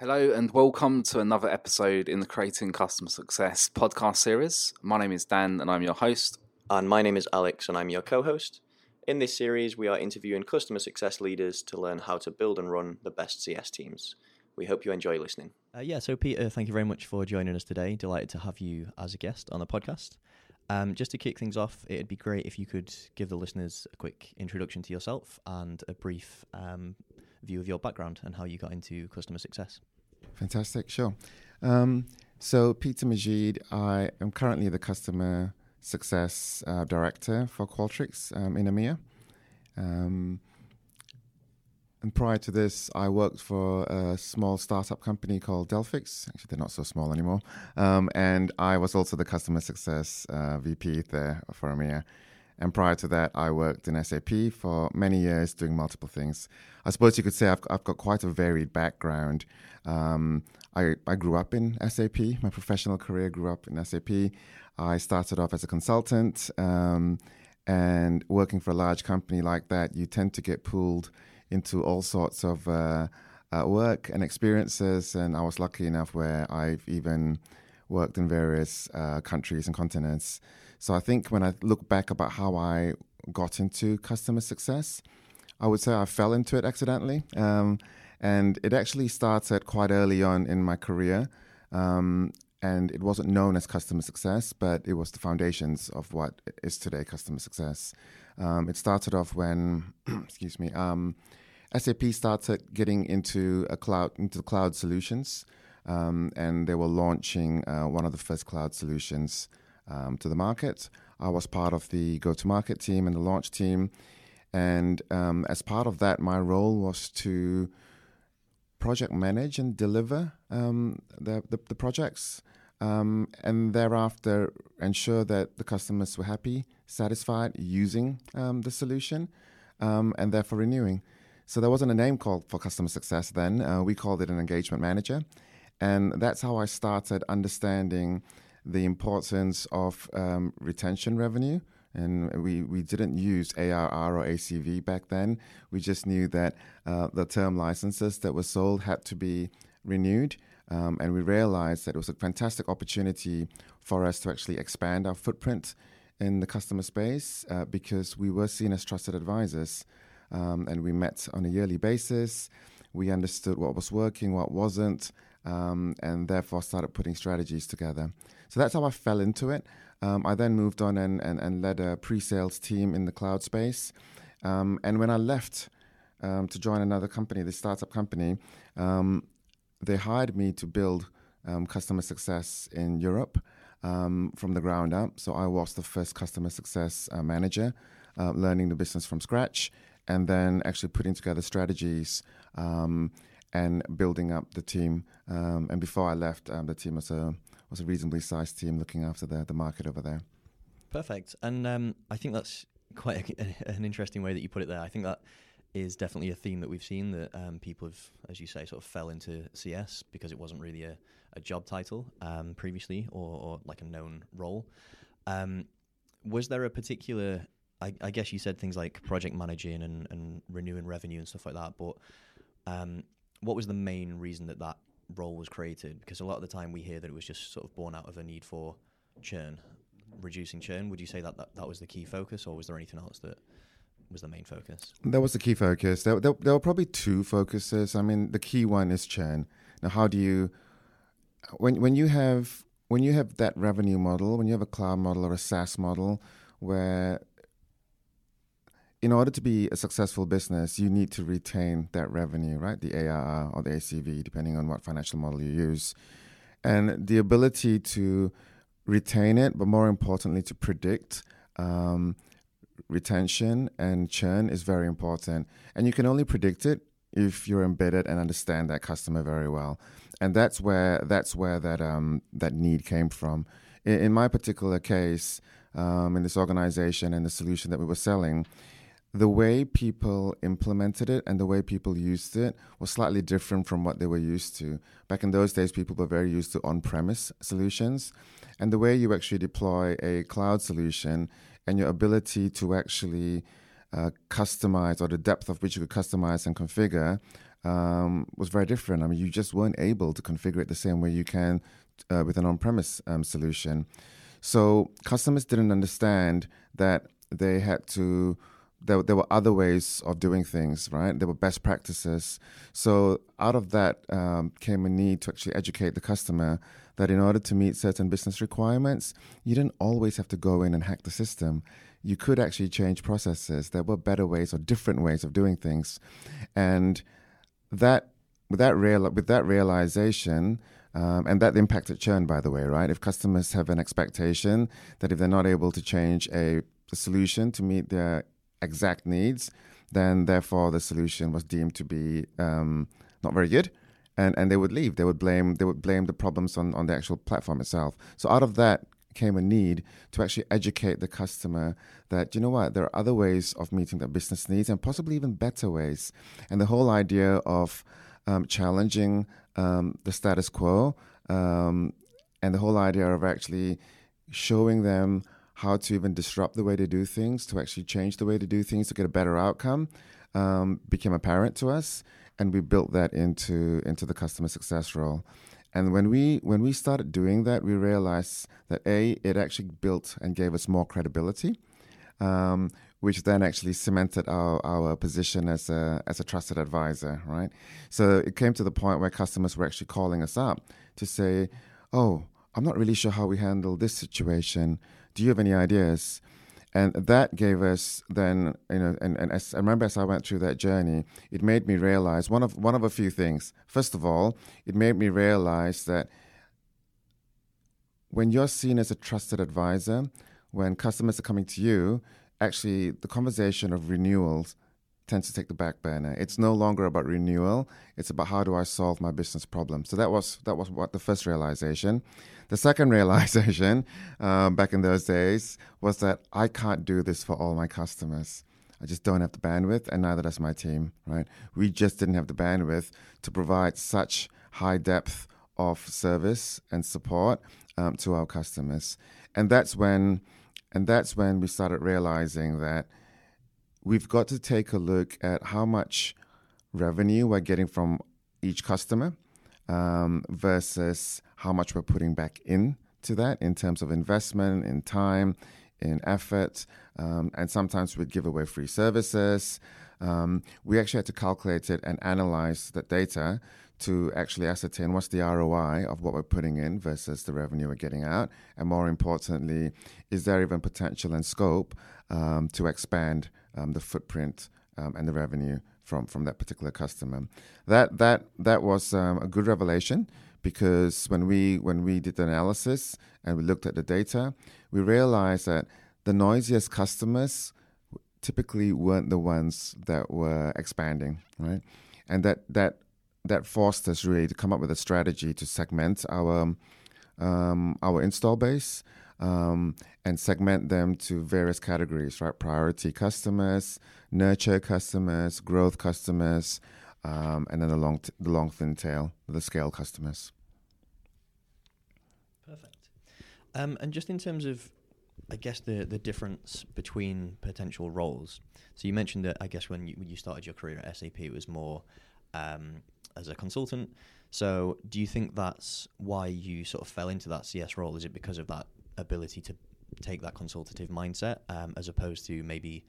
Hello, and welcome to another episode in the Creating Customer Success podcast series. My name is Dan, and I'm your host. And my name is Alex, and I'm your co host. In this series, we are interviewing customer success leaders to learn how to build and run the best CS teams. We hope you enjoy listening. Uh, yeah, so Peter, thank you very much for joining us today. Delighted to have you as a guest on the podcast. Um, just to kick things off, it'd be great if you could give the listeners a quick introduction to yourself and a brief um, view of your background and how you got into customer success. Fantastic, sure. Um, so, Peter Majid, I am currently the customer success uh, director for Qualtrics um, in EMEA. Um, and prior to this, I worked for a small startup company called Delphix. Actually, they're not so small anymore. Um, and I was also the customer success uh, VP there for EMEA. And prior to that, I worked in SAP for many years doing multiple things. I suppose you could say I've, I've got quite a varied background. Um, I, I grew up in SAP. My professional career grew up in SAP. I started off as a consultant. Um, and working for a large company like that, you tend to get pulled into all sorts of uh, uh, work and experiences. And I was lucky enough where I've even worked in various uh, countries and continents. So I think when I look back about how I got into customer success, I would say I fell into it accidentally. Um, and it actually started quite early on in my career. Um, and it wasn't known as customer success, but it was the foundations of what is today customer success. Um, it started off when, excuse me, um, SAP started getting into a cloud into cloud solutions, um, and they were launching uh, one of the first cloud solutions um, to the market. I was part of the go to market team and the launch team. And um, as part of that, my role was to project manage and deliver um, the, the, the, projects. Um, and thereafter, ensure that the customers were happy, satisfied using um, the solution, um, and therefore renewing. So there wasn't a name called for customer success then. Uh, we called it an engagement manager. And that's how I started understanding the importance of um, retention revenue. And we, we didn't use ARR or ACV back then. We just knew that uh, the term licenses that were sold had to be renewed. Um, and we realized that it was a fantastic opportunity for us to actually expand our footprint in the customer space uh, because we were seen as trusted advisors. Um, and we met on a yearly basis. We understood what was working, what wasn't, um, and therefore started putting strategies together. So that's how I fell into it. Um, I then moved on and, and, and led a pre sales team in the cloud space. Um, and when I left um, to join another company, the startup company, um, they hired me to build um, customer success in Europe um, from the ground up. So I was the first customer success uh, manager, uh, learning the business from scratch, and then actually putting together strategies and building up the team. and before I left, the team was a was a reasonably sized team looking after the, the market over there. Perfect. And um, I think that's quite a, an interesting way that you put it there. I think that is definitely a theme that we've seen that um, people have, as you say, sort of fell into CS because it wasn't really a, a job title um, previously or, or, like a known role. Um, was there a particular, I, I, guess you said things like project managing and, and renewing revenue and stuff like that, but um, what was the main reason that that role was created? Because a lot of the time we hear that it was just sort of born out of a need for churn, reducing churn. Would you say that that, that was the key focus, or was there anything else that was the main focus? That was the key focus. There, there, there were probably two focuses. I mean, the key one is churn. Now, how do you when when you have when you have that revenue model, when you have a cloud model or a SaaS model, where in order to be a successful business, you need to retain that revenue, right? The ARR or the ACV, depending on what financial model you use. And the ability to retain it, but more importantly, to predict um, retention and churn is very important. And you can only predict it if you're embedded and understand that customer very well. And that's where that's where that um, that need came from. In, in my particular case, um, in this organization and the solution that we were selling, the way people implemented it and the way people used it was slightly different from what they were used to. Back in those days, people were very used to on premise solutions. And the way you actually deploy a cloud solution and your ability to actually uh, customize or the depth of which you could customize and configure um, was very different. I mean, you just weren't able to configure it the same way you can uh, with an on-premise um, solution. So customers didn't understand that they had to. There, there were other ways of doing things, right? There were best practices. So out of that um, came a need to actually educate the customer that in order to meet certain business requirements, you didn't always have to go in and hack the system. You could actually change processes. There were better ways or different ways of doing things, and that with that real with that realization. Um, and that impacted churn, by the way, right? If customers have an expectation that if they're not able to change a, a solution to meet their exact needs, then therefore the solution was deemed to be um, not very good, and and they would leave. They would blame they would blame the problems on on the actual platform itself. So out of that came a need to actually educate the customer that you know what there are other ways of meeting their business needs and possibly even better ways. And the whole idea of um, challenging um, the status quo um, and the whole idea of actually showing them how to even disrupt the way they do things, to actually change the way they do things to get a better outcome, um, became apparent to us, and we built that into into the customer success role. And when we when we started doing that, we realized that a it actually built and gave us more credibility, um, which then actually cemented our, our position as a as a trusted advisor, right? So it came to the point where customers were actually calling us up to say, "Oh, I'm not really sure how we handle this situation. Do you have any ideas?" And that gave us then, you know, and, and as, I remember as I went through that journey, it made me realize one of one of a few things. First of all, it made me realize that when you're seen as a trusted advisor, when customers are coming to you, actually the conversation of renewals tends to take the back burner. It's no longer about renewal. It's about how do I solve my business problem. So that was that was what the first realization. The second realization um, back in those days was that I can't do this for all my customers. I just don't have the bandwidth, and neither does my team. Right? We just didn't have the bandwidth to provide such high depth of service and support um, to our customers, and that's when, and that's when we started realizing that we've got to take a look at how much revenue we're getting from each customer um, versus how much we're putting back in to that in terms of investment, in time, in effort. Um, and sometimes we'd give away free services. Um, we actually had to calculate it and analyze that data to actually ascertain what's the ROI of what we're putting in versus the revenue we're getting out. And more importantly, is there even potential and scope um, to expand um, the footprint um, and the revenue from, from that particular customer? That, that, that was um, a good revelation because when we when we did the analysis and we looked at the data, we realized that the noisiest customers typically weren't the ones that were expanding, right? And that that that forced us really to come up with a strategy to segment our um, our install base um, and segment them to various categories, right? Priority customers, nurture customers, growth customers, um, and then the long t- the long thin tail, the scale customers. Perfect. Um, and just in terms of, I guess the the difference between potential roles. So you mentioned that I guess when you when you started your career at SAP, it was more um, as a consultant. So do you think that's why you sort of fell into that CS role? Is it because of that ability to take that consultative mindset, um, as opposed to maybe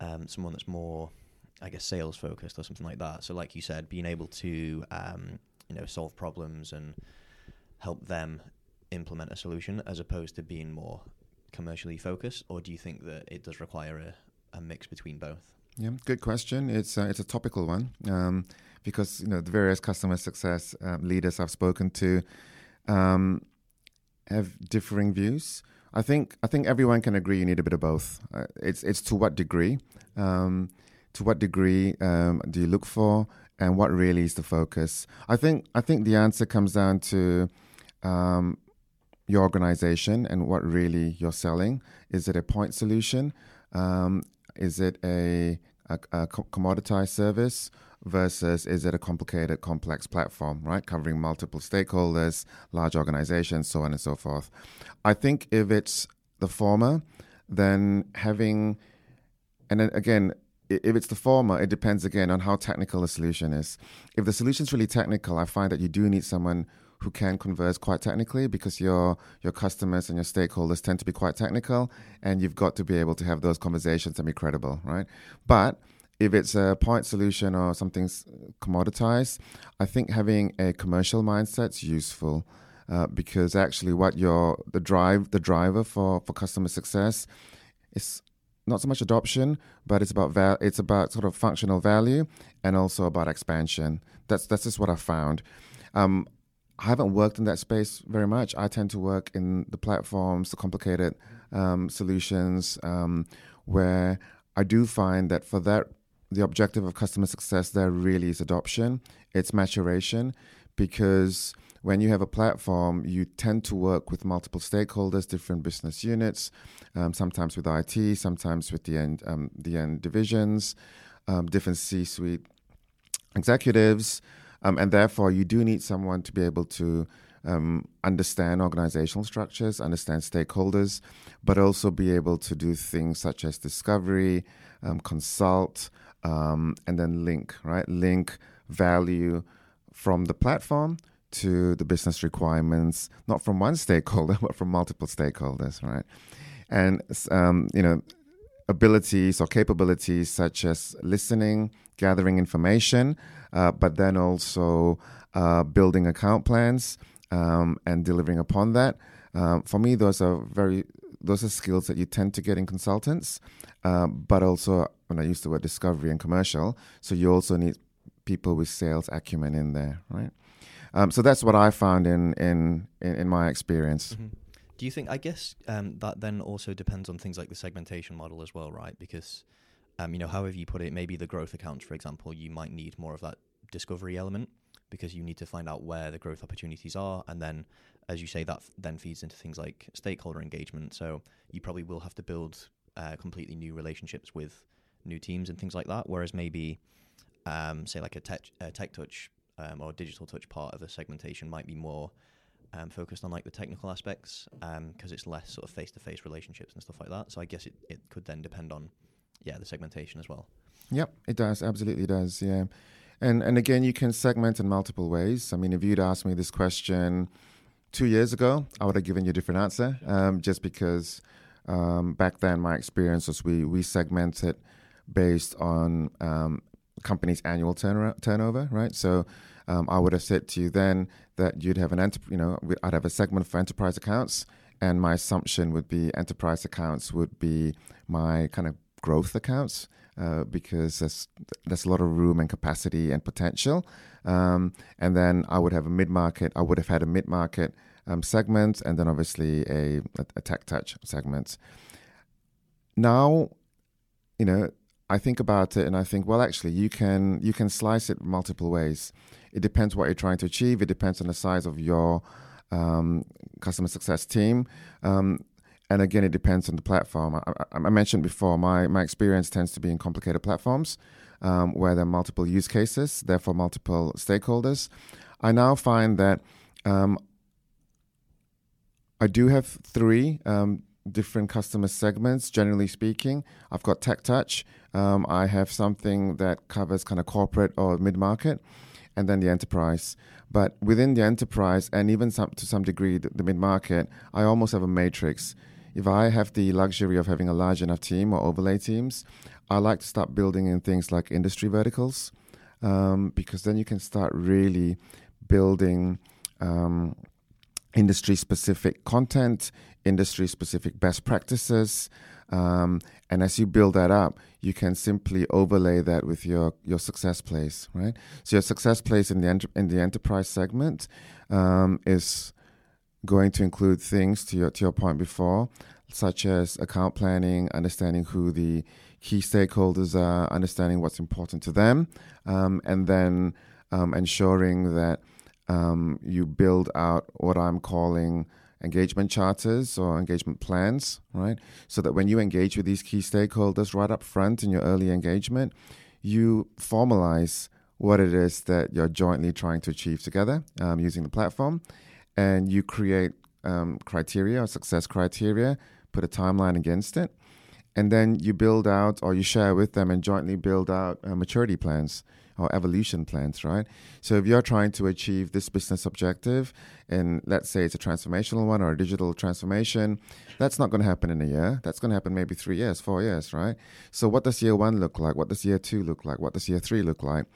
um, someone that's more, I guess, sales focused or something like that? So, like you said, being able to um, you know solve problems and help them implement a solution, as opposed to being more commercially focused, or do you think that it does require a, a mix between both? Yeah, good question. It's uh, it's a topical one um, because you know the various customer success um, leaders I've spoken to um, have differing views. I think I think everyone can agree you need a bit of both. Uh, it's it's to what degree, um, to what degree um, do you look for, and what really is the focus. I think I think the answer comes down to um, your organization and what really you're selling. Is it a point solution? Um, is it a, a, a commoditized service versus is it a complicated, complex platform, right? Covering multiple stakeholders, large organizations, so on and so forth. I think if it's the former, then having, and then again, if it's the former, it depends again on how technical the solution is. If the solution is really technical, I find that you do need someone who can converse quite technically because your your customers and your stakeholders tend to be quite technical, and you've got to be able to have those conversations and be credible, right? But if it's a point solution or something's commoditized, I think having a commercial mindset's useful. Uh, because actually, what your the drive the driver for, for customer success is not so much adoption, but it's about val- it's about sort of functional value and also about expansion. That's that's just what I found. Um, I haven't worked in that space very much. I tend to work in the platforms, the complicated um, solutions, um, where I do find that for that, the objective of customer success there really is adoption, it's maturation, because when you have a platform, you tend to work with multiple stakeholders, different business units, um, sometimes with IT, sometimes with the end, um, the end divisions, um, different C-suite executives, um, and therefore you do need someone to be able to um, understand organizational structures, understand stakeholders, but also be able to do things such as discovery, um, consult, um, and then link, right? Link value from the platform to the business requirements, not from one stakeholder, but from multiple stakeholders, right? And, um, you know, abilities or capabilities such as listening, gathering information, uh, but then also uh, building account plans um, and delivering upon that. Um, for me, those are very those are skills that you tend to get in consultants, uh, but also when I use the word discovery and commercial, so you also need people with sales acumen in there, right? Um, so that's what I found in in in, my experience. Mm-hmm. Do you think? I guess um, that then also depends on things like the segmentation model as well, right? Because um, you know, however you put it, maybe the growth accounts, for example, you might need more of that discovery element because you need to find out where the growth opportunities are, and then, as you say, that then feeds into things like stakeholder engagement. So you probably will have to build uh, completely new relationships with new teams and things like that. Whereas maybe, um, say, like a tech, a tech touch um, or digital touch part of the segmentation might be more um, focused on like the technical aspects because it's less sort of face to face relationships and stuff like that. So I guess it, it could then depend on yeah the segmentation as well. Yep, it does. Absolutely does. Yeah. And and again, you can segment in multiple ways. I mean, if you'd asked me this question two years ago, I would have given you a different answer. Um, just because um, back then my experience was we we segmented based on um, company's annual turn- turnover, right? So um, I would have said to you then that you'd have an enter- you know I'd have a segment for enterprise accounts, and my assumption would be enterprise accounts would be my kind of growth accounts uh, because there's there's a lot of room and capacity and potential. Um, and then I would have a mid market. I would have had a mid market um, segment, and then obviously a, a, tech touch segment. Now, you know, I think about it, and I think, well, actually, you can you can slice it multiple ways. It depends what you're trying to achieve. It depends on the size of your um, customer success team. Um, and again, it depends on the platform. I, I, mentioned before, my, my experience tends to be in complicated platforms um, where there are multiple use cases, therefore multiple stakeholders. I now find that um, I do have three um, different customer segments, generally speaking. I've got Tech Touch. Um, I have something that covers kind of corporate or mid market, and then the enterprise. But within the enterprise, and even some, to some degree, the, the mid market, I almost have a matrix if I have the luxury of having a large enough team or overlay teams, I like to start building in things like industry verticals um, because then you can start really building um, industry specific content, industry specific best practices. Um, and as you build that up, you can simply overlay that with your, your success place, right? So your success place in the in the enterprise segment um, is going to include things to your to your point before, such as account planning, understanding who the key stakeholders are, understanding what's important to them, um, and then um, ensuring that um, you build out what I'm calling engagement charters or engagement plans, right? So that when you engage with these key stakeholders right up front in your early engagement, you formalize what it is that you're jointly trying to achieve together um, using the platform. And you create um, criteria or success criteria, put a timeline against it, and then you build out or you share with them and jointly build out uh, maturity plans or evolution plans, right? So if you're trying to achieve this business objective, and let's say it's a transformational one or a digital transformation, that's not going to happen in a year. That's going to happen maybe three years, four years, right? So what does year one look like? What does year two look like? What does year three look like?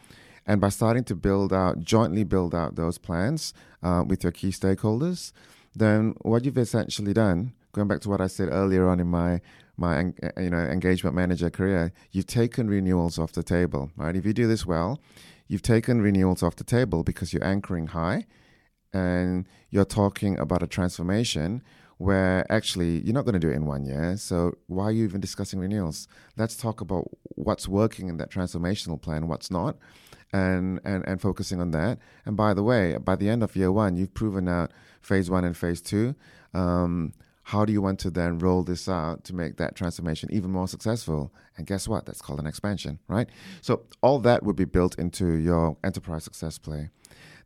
And by starting to build out, jointly build out those plans uh, with your key stakeholders, then what you've essentially done, going back to what I said earlier on in my my you know engagement manager career, you've taken renewals off the table, right? If you do this well, you've taken renewals off the table because you're anchoring high, and you're talking about a transformation where actually you're not going to do it in one year. So why are you even discussing renewals? Let's talk about what's working in that transformational plan, what's not, and and and focusing on that. And by the way, by the end of year one, you've proven out phase one and phase two. Um, how do you want to then roll this out to make that transformation even more successful? And guess what? That's called an expansion, right? So all that would be built into your enterprise success play.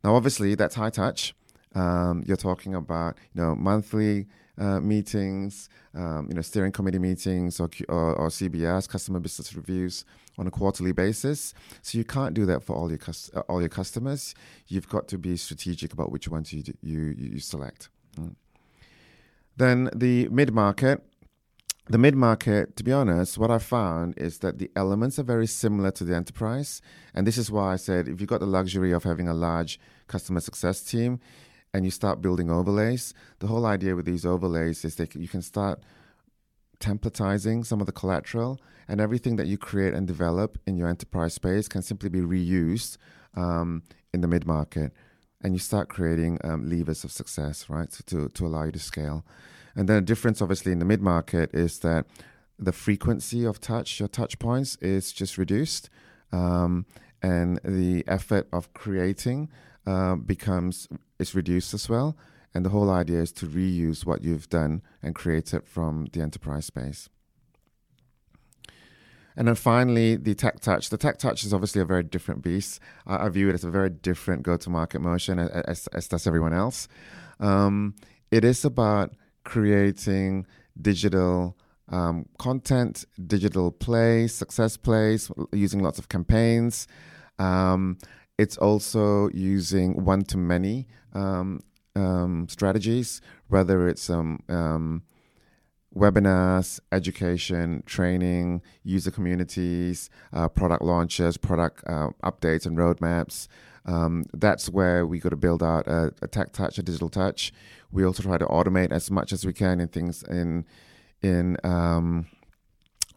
Now, obviously, that's high touch. Um, you're talking about you know monthly uh, meetings, um, you know steering committee meetings, or, or, or CBRs, customer business reviews on a quarterly basis. So you can't do that for all your cus- uh, all your customers. You've got to be strategic about which ones you you you select. Mm. Then the mid market. The mid market, to be honest, what I found is that the elements are very similar to the enterprise. And this is why I said if you've got the luxury of having a large customer success team and you start building overlays, the whole idea with these overlays is that you can start templatizing some of the collateral, and everything that you create and develop in your enterprise space can simply be reused um, in the mid market and you start creating um, levers of success, right, so to, to allow you to scale. And then a difference, obviously, in the mid market is that the frequency of touch, your touch points, is just reduced, um, and the effort of creating uh, becomes is reduced as well. And the whole idea is to reuse what you've done and create it from the enterprise space. And then finally, the tech touch. The tech touch is obviously a very different beast. I, I view it as a very different go to market motion, as, as, does everyone else. Um, it is about creating digital um, content, digital plays, success plays, using lots of campaigns. Um, it's also using one to many um, um, strategies, whether it's um, um, webinars, education, training, user communities, uh, product launches, product uh, updates, and roadmaps. Um, that's where we got to build out a, a, tech touch, a digital touch. We also try to automate as much as we can in things in in um,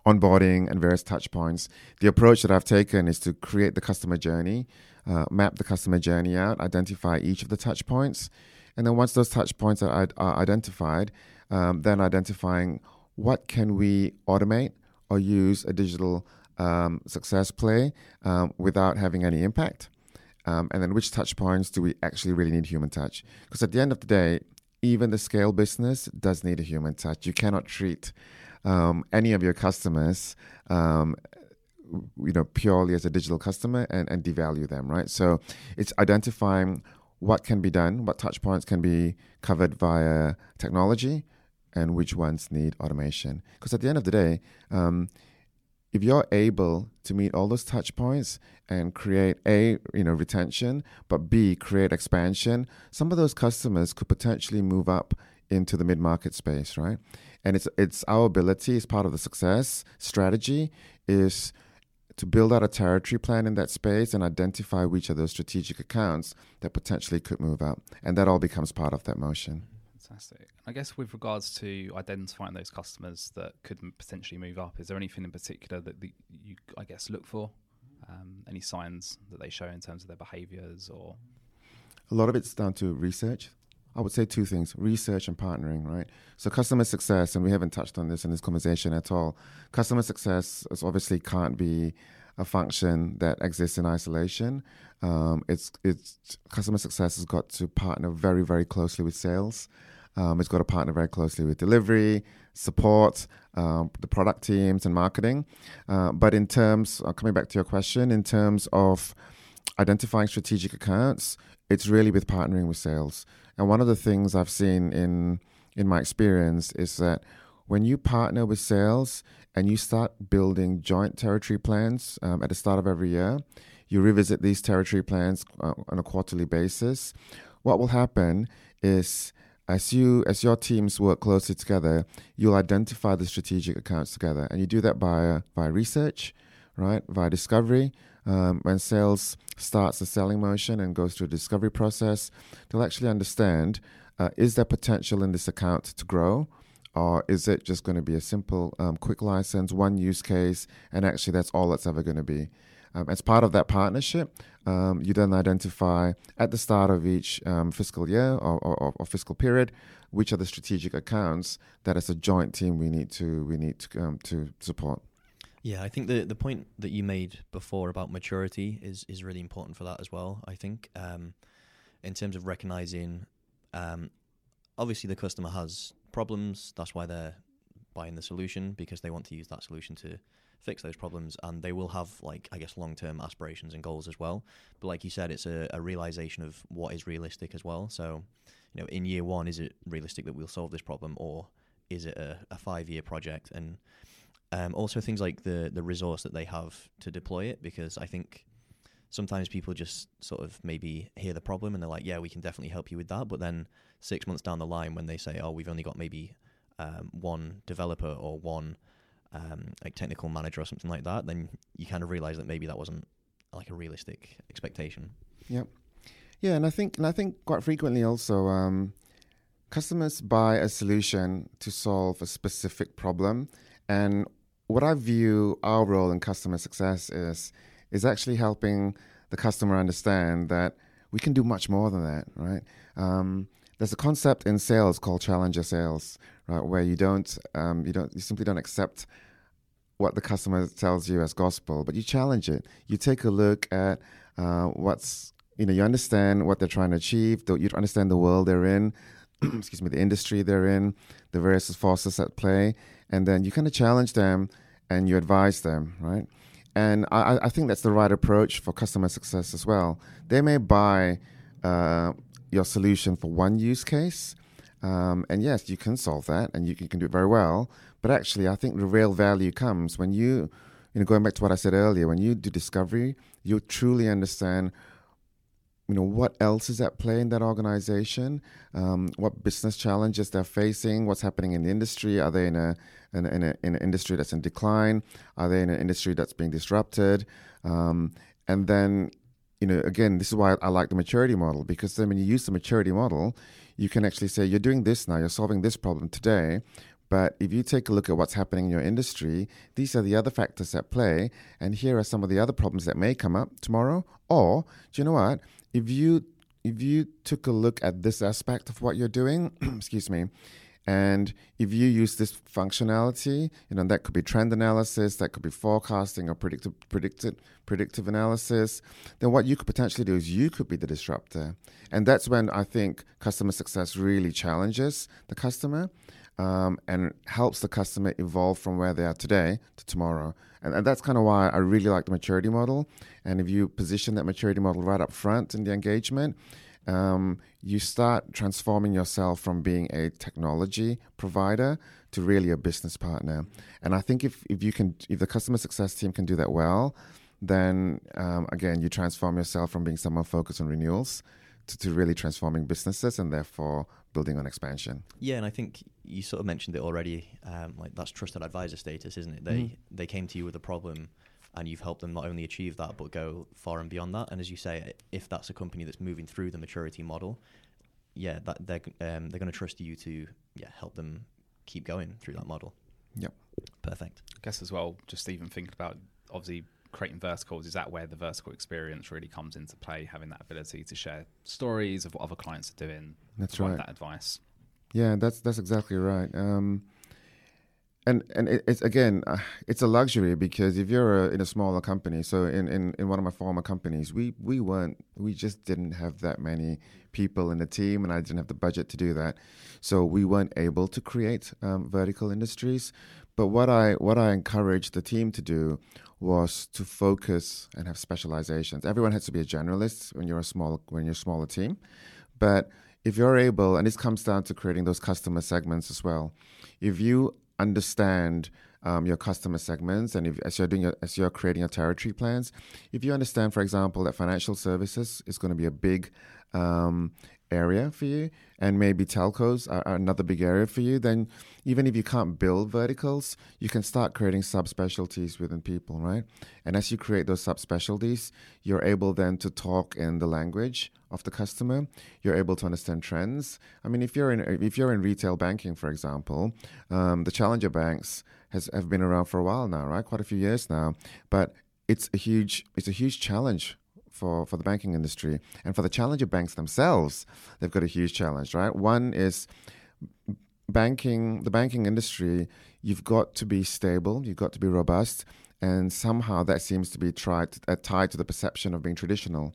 onboarding and various touch points. The approach that I've taken is to create the customer journey, uh, map the customer journey out, identify each of the touch points, and then once those touch points are, are identified, um, then identifying what can we automate or use a digital um, success play um, without having any impact. Um, and then which touch points do we actually really need human touch? Because at the end of the day, even the scale business does need a human touch. You cannot treat um, any of your customers um, you know purely as a digital customer and, and devalue them right so it's identifying what can be done what touch points can be covered via technology and which ones need automation. Because at the end of the day, um, if you're able to meet all those touch points and create a you know retention, but b create expansion, some of those customers could potentially move up into the mid market space, right? And it's it's our ability, as part of the success strategy, is to build out a territory plan in that space and identify which are those strategic accounts that potentially could move up, and that all becomes part of that motion. Fantastic. I guess with regards to identifying those customers that could potentially move up, is there anything in particular that the, you, I guess, look for? Um, any signs that they show in terms of their behaviours or? A lot of it's down to research. I would say two things research and partnering, right? So, customer success, and we haven't touched on this in this conversation at all. Customer success is obviously can't be a function that exists in isolation. Um, it's, it's customer success has got to partner very, very closely with sales. Um, it's got to partner very closely with delivery, support, um, the product teams, and marketing. Uh, but in terms, uh, coming back to your question, in terms of identifying strategic accounts, it's really with partnering with sales. And one of the things I've seen in in my experience is that when you partner with sales and you start building joint territory plans um, at the start of every year, you revisit these territory plans uh, on a quarterly basis. What will happen is as you as your teams work closely together, you'll identify the strategic accounts together, and you do that by by research, right? Via discovery. Um, when sales starts the selling motion and goes through a discovery process, they'll actually understand: uh, is there potential in this account to grow? or is it just going to be a simple, um, quick license, one use case, and actually that's all it's ever going to be? Um, as part of that partnership, um, you then identify at the start of each um, fiscal year or, or, or, fiscal period which are the strategic accounts that as a joint team we need to we need to um, to support. Yeah, I think the the point that you made before about maturity is is really important for that as well. I think um, in terms of recognizing, um, obviously the customer has problems. That's why they're buying the solution because they want to use that solution to fix those problems and they will have like i guess long-term aspirations and goals as well but like you said it's a, a, realization of what is realistic as well so you know in year one is it realistic that we'll solve this problem or is it a, a five-year project and um, also things like the the resource that they have to deploy it because i think sometimes people just sort of maybe hear the problem and they're like yeah we can definitely help you with that but then six months down the line when they say oh we've only got maybe um, one developer or one um, like technical manager or something like that, then you kind of realize that maybe that wasn't like a realistic expectation. Yep. Yeah, and I think and I think quite frequently also um, customers buy a solution to solve a specific problem, and what I view our role in customer success is is actually helping the customer understand that we can do much more than that, right? Um, there's a concept in sales called challenger sales, right, where you don't um, you don't you simply don't accept what the customer tells you as gospel, but you challenge it. You take a look at uh, what's you know you understand what they're trying to achieve. You understand the world they're in. excuse me, the industry they're in, the various forces at play, and then you kind of challenge them and you advise them, right? And I, I think that's the right approach for customer success as well. They may buy uh, your solution for one use case. Um, and yes, you can solve that and you, you, can do it very well. But actually, I think the real value comes when you, you know, going back to what I said earlier, when you do discovery, you truly understand, you know, what else is at play in that organization, um, what business challenges they're facing, what's happening in the industry. Are they in a, in, in, a, in an industry that's in decline? Are they in an industry that's being disrupted? Um, and then you know, again, this is why I like the maturity model because then when you use the maturity model, you can actually say, you're doing this now, you're solving this problem today. But if you take a look at what's happening in your industry, these are the other factors at play. And here are some of the other problems that may come up tomorrow. Or, do you know what? If you if you took a look at this aspect of what you're doing, excuse me, and if you use this functionality, you know, that could be trend analysis, that could be forecasting or predictive, predicted, predictive analysis, then what you could potentially do is you could be the disruptor. And that's when I think customer success really challenges the customer um, and helps the customer evolve from where they are today to tomorrow. And, and that's kind of why I really like the maturity model. And if you position that maturity model right up front in the engagement, um, you start transforming yourself from being a technology provider to really a business partner. And I think if, if you can, if the customer success team can do that well, then um, again, you transform yourself from being someone focused on renewals to, to really transforming businesses and therefore building on expansion. Yeah, and I think you sort of mentioned it already. Um, like that's trusted advisor status, isn't it? They mm-hmm. they came to you with a problem and you've helped them not only achieve that but go far and beyond that. And as you say, if that's a company that's moving through the maturity model, yeah, that they're um, they're going to trust you to yeah help them keep going through that model. Yep, perfect. I guess as well, just even thinking about obviously creating verticals is that where the vertical experience really comes into play having that ability to share stories of what other clients are doing that's right that advice yeah that's that's exactly right. Um, and and it, it's again uh, it's a luxury because if you're a, in a smaller company so in, in in one of my former companies we we weren't we just didn't have that many people in the team and i didn't have the budget to do that. So we weren't able to create um, vertical industries. But what i what i encouraged the team to do was to focus and have specializations. Everyone has to be a generalist when you're a small when you're a smaller team. But if you're able and this comes down to creating those customer segments as well if you understand um, your customer segments and if, as you're doing your, as you're creating your territory plans, if you understand, for example, that financial services is going to be a big um, area for you, and maybe telcos are, are, another big area for you, then even if you can't build verticals, you can start creating subspecialties within people, right? And as you create those subspecialties, you're able then to talk in the language of the customer. You're able to understand trends. I mean, if you're in if you're in retail banking, for example, um, the challenger banks has have been around for a while now, right? Quite a few years now, but it's a huge it's a huge challenge for, for the banking industry. And for the challenger banks themselves, they've got a huge challenge, right? One is banking, the banking industry, you've got to be stable, you've got to be robust, and somehow that seems to be tried, uh, tied to the perception of being traditional.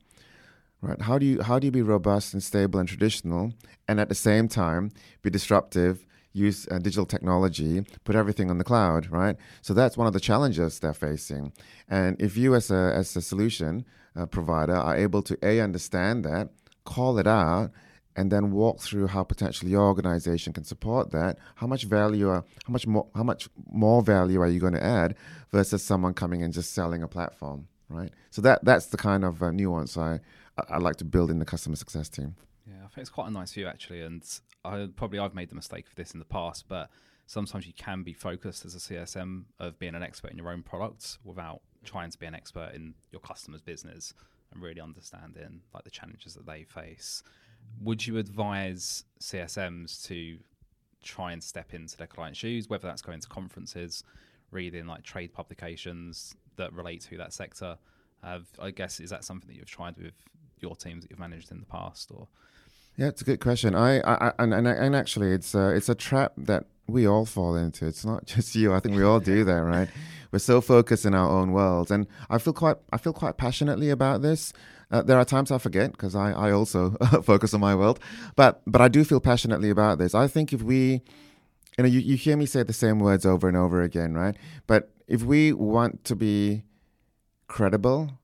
Right? How do you how do you be robust and stable and traditional, and at the same time be disruptive use uh, digital technology, put everything on the cloud, right? So that's one of the challenges they're facing. And if you, as a as a solution uh, provider are able to a understand that, call it out, and then walk through how potentially your organization can support that. How much value, are, how much more, how much more value are you going to add versus someone coming and just selling a platform, right? So that that's the kind of uh, nuance I I like to build in the customer success team. Yeah, I think it's quite a nice view actually, and I probably I've made the mistake of this in the past, but sometimes you can be focused as a CSM of being an expert in your own products without trying to be an expert in your customer's business and really understanding like the challenges that they face. Would you advise CSMs to try and step into their client's shoes, whether that's going to conferences, reading like trade publications that relate to that sector? Uh, I guess is that something that you've tried with your teams that you've managed in the past, or? Yeah, it's a good question. I, I, I and, and actually, it's a, it's a trap that we all fall into. It's not just you. I think we all do that, right? We're so focused in our own worlds, and I feel quite I feel quite passionately about this. Uh, there are times I forget because I, I also focus on my world, but but I do feel passionately about this. I think if we, you know, you, you hear me say the same words over and over again, right? But if we want to be credible,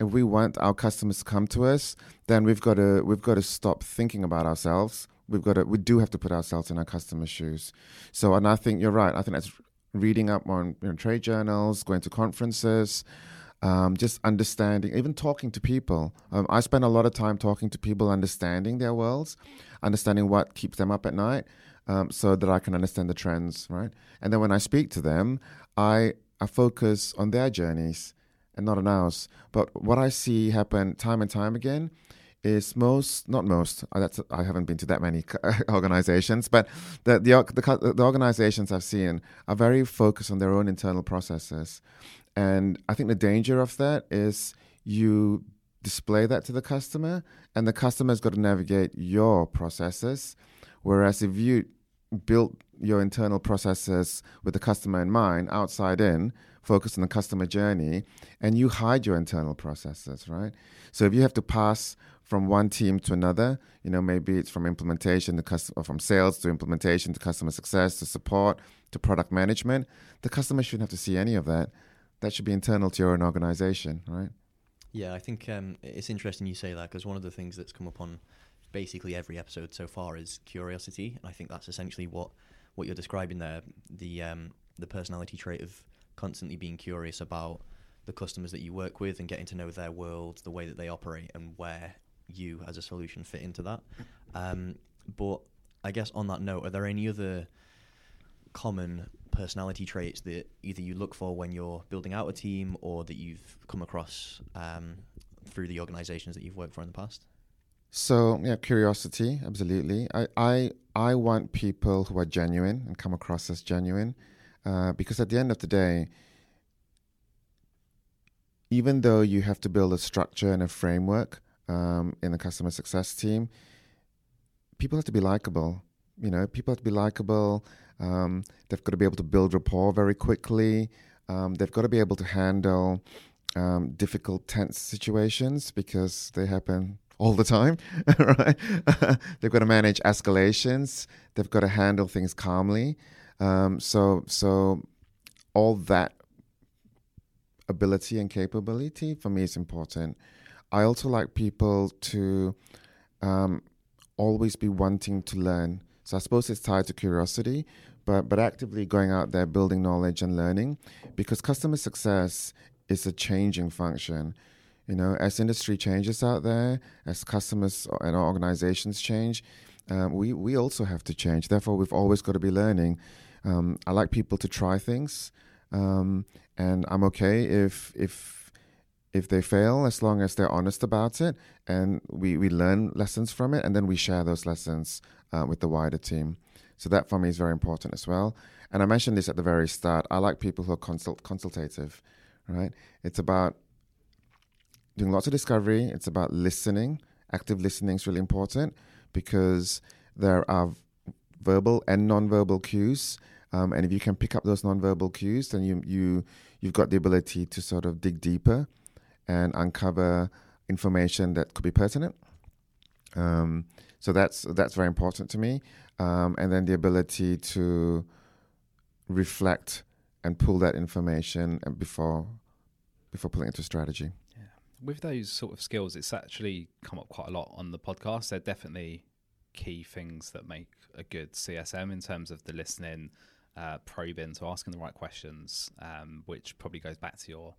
if we want our customers to come to us, then we've got to we've got to stop thinking about ourselves we've got to we do have to put ourselves in our customers' shoes. So, and I think you're right. I think that's reading up on you know, trade journals, going to conferences, um, just understanding, even talking to people. Um, I spend a lot of time talking to people, understanding their worlds, understanding what keeps them up at night, um, so that I can understand the trends, right? And then when I speak to them, I I focus on their journeys and not on ours. But what I see happen time and time again is most not most uh, that's I haven't been to that many organizations but the, the the the organizations I've seen are very focused on their own internal processes and I think the danger of that is you display that to the customer and the customer's got to navigate your processes whereas if you built your internal processes with the customer in mind outside in focus on the customer journey and you hide your internal processes right so if you have to pass from one team to another. You know, maybe it's from implementation to customer, from sales to implementation to customer success to support to product management. The customer shouldn't have to see any of that. That should be internal to your own organization, right? Yeah, I think um, it's interesting you say that because one of the things that's come up on basically every episode so far is curiosity, and I think that's essentially what what you're describing there. The um, the personality trait of constantly being curious about the customers that you work with and getting to know their world, the way that they operate, and where you as a solution fit into that. Um, but I guess on that note, are there any other common personality traits that either you look for when you're building out a team or that you've come across um, through the organizations that you've worked for in the past? So yeah, curiosity, absolutely. I I, I want people who are genuine and come across as genuine, uh, because at the end of the day, even though you have to build a structure and a framework um, in the customer success team, people have to be likable. You know, people have to be likable. Um, they've got to be able to build rapport very quickly. Um, they've got to be able to handle um, difficult, tense situations because they happen all the time, right? they've got to manage escalations. They've got to handle things calmly. Um, so, so all that ability and capability for me is important. I also like people to um, always be wanting to learn. So I suppose it's tied to curiosity, but but actively going out there, building knowledge and learning, because customer success is a changing function. You know, as industry changes out there, as customers and organizations change, um, we we also have to change. Therefore, we've always got to be learning. Um, I like people to try things, um, and I'm okay if if if they fail as long as they're honest about it, and we we learn lessons from it, and then we share those lessons uh, with the wider team. So that for me is very important as well. And I mentioned this at the very start. I like people who are consult consultative, right? It's about doing lots of discovery. It's about listening. Active listening is really important because there are verbal and non-verbal cues. Um, and if you can pick up those non-verbal cues, then you you you've got the ability to sort of dig deeper and uncover information that could be pertinent. Um, so that's that's very important to me. Um, and then the ability to reflect and pull that information before before pulling into strategy. With those sort of skills, it's actually come up quite a lot on the podcast. They're definitely key things that make a good CSM in terms of the listening, uh, probing, so asking the right questions, um, which probably goes back to your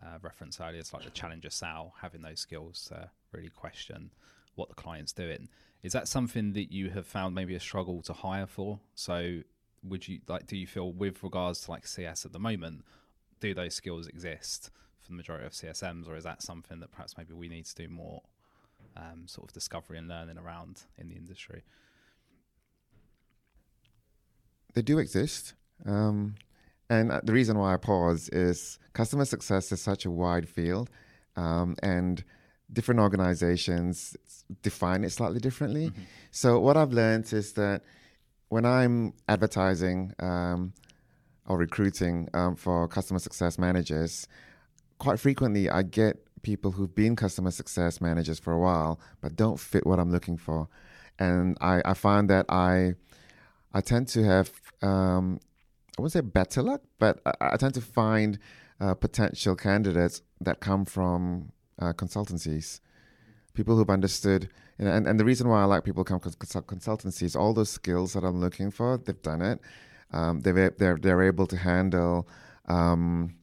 uh, reference earlier. It's like the challenger sale, having those skills to really question what the client's doing. Is that something that you have found maybe a struggle to hire for? So would you like do you feel with regards to like CS at the moment, do those skills exist for the majority of CSMs or is that something that perhaps maybe we need to do more um, sort of discovery and learning around in the industry? They do exist. Um, and uh, the reason why I pause is customer success is such a wide field, um, and different organizations define it slightly differently. Mm-hmm. So what I've learned is that when I'm advertising um, or recruiting um, for customer success managers, quite frequently I get people who've been customer success managers for a while but don't fit what I'm looking for, and I, I find that I I tend to have um, I wouldn't say better luck, but I, I tend to find uh, potential candidates that come from uh, consultancies, people who've understood. You know, and, and the reason why I like people come from consultancies, all those skills that I'm looking for, they've done it. Um, they're, they're, they're able to handle um,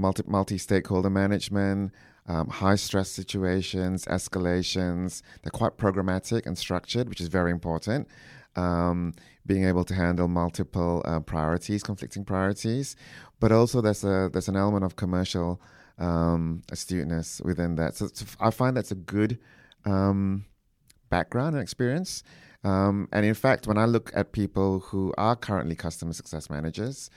multi, multi-stakeholder management, um, high stress situations, escalations. They're quite programmatic and structured, which is very important. Um, being able to handle multiple uh, priorities, conflicting priorities, but also there's a there's an element of commercial um, astuteness within that. So, so, I find that's a good um, background and experience. Um, and in fact, when I look at people who are currently customer success managers,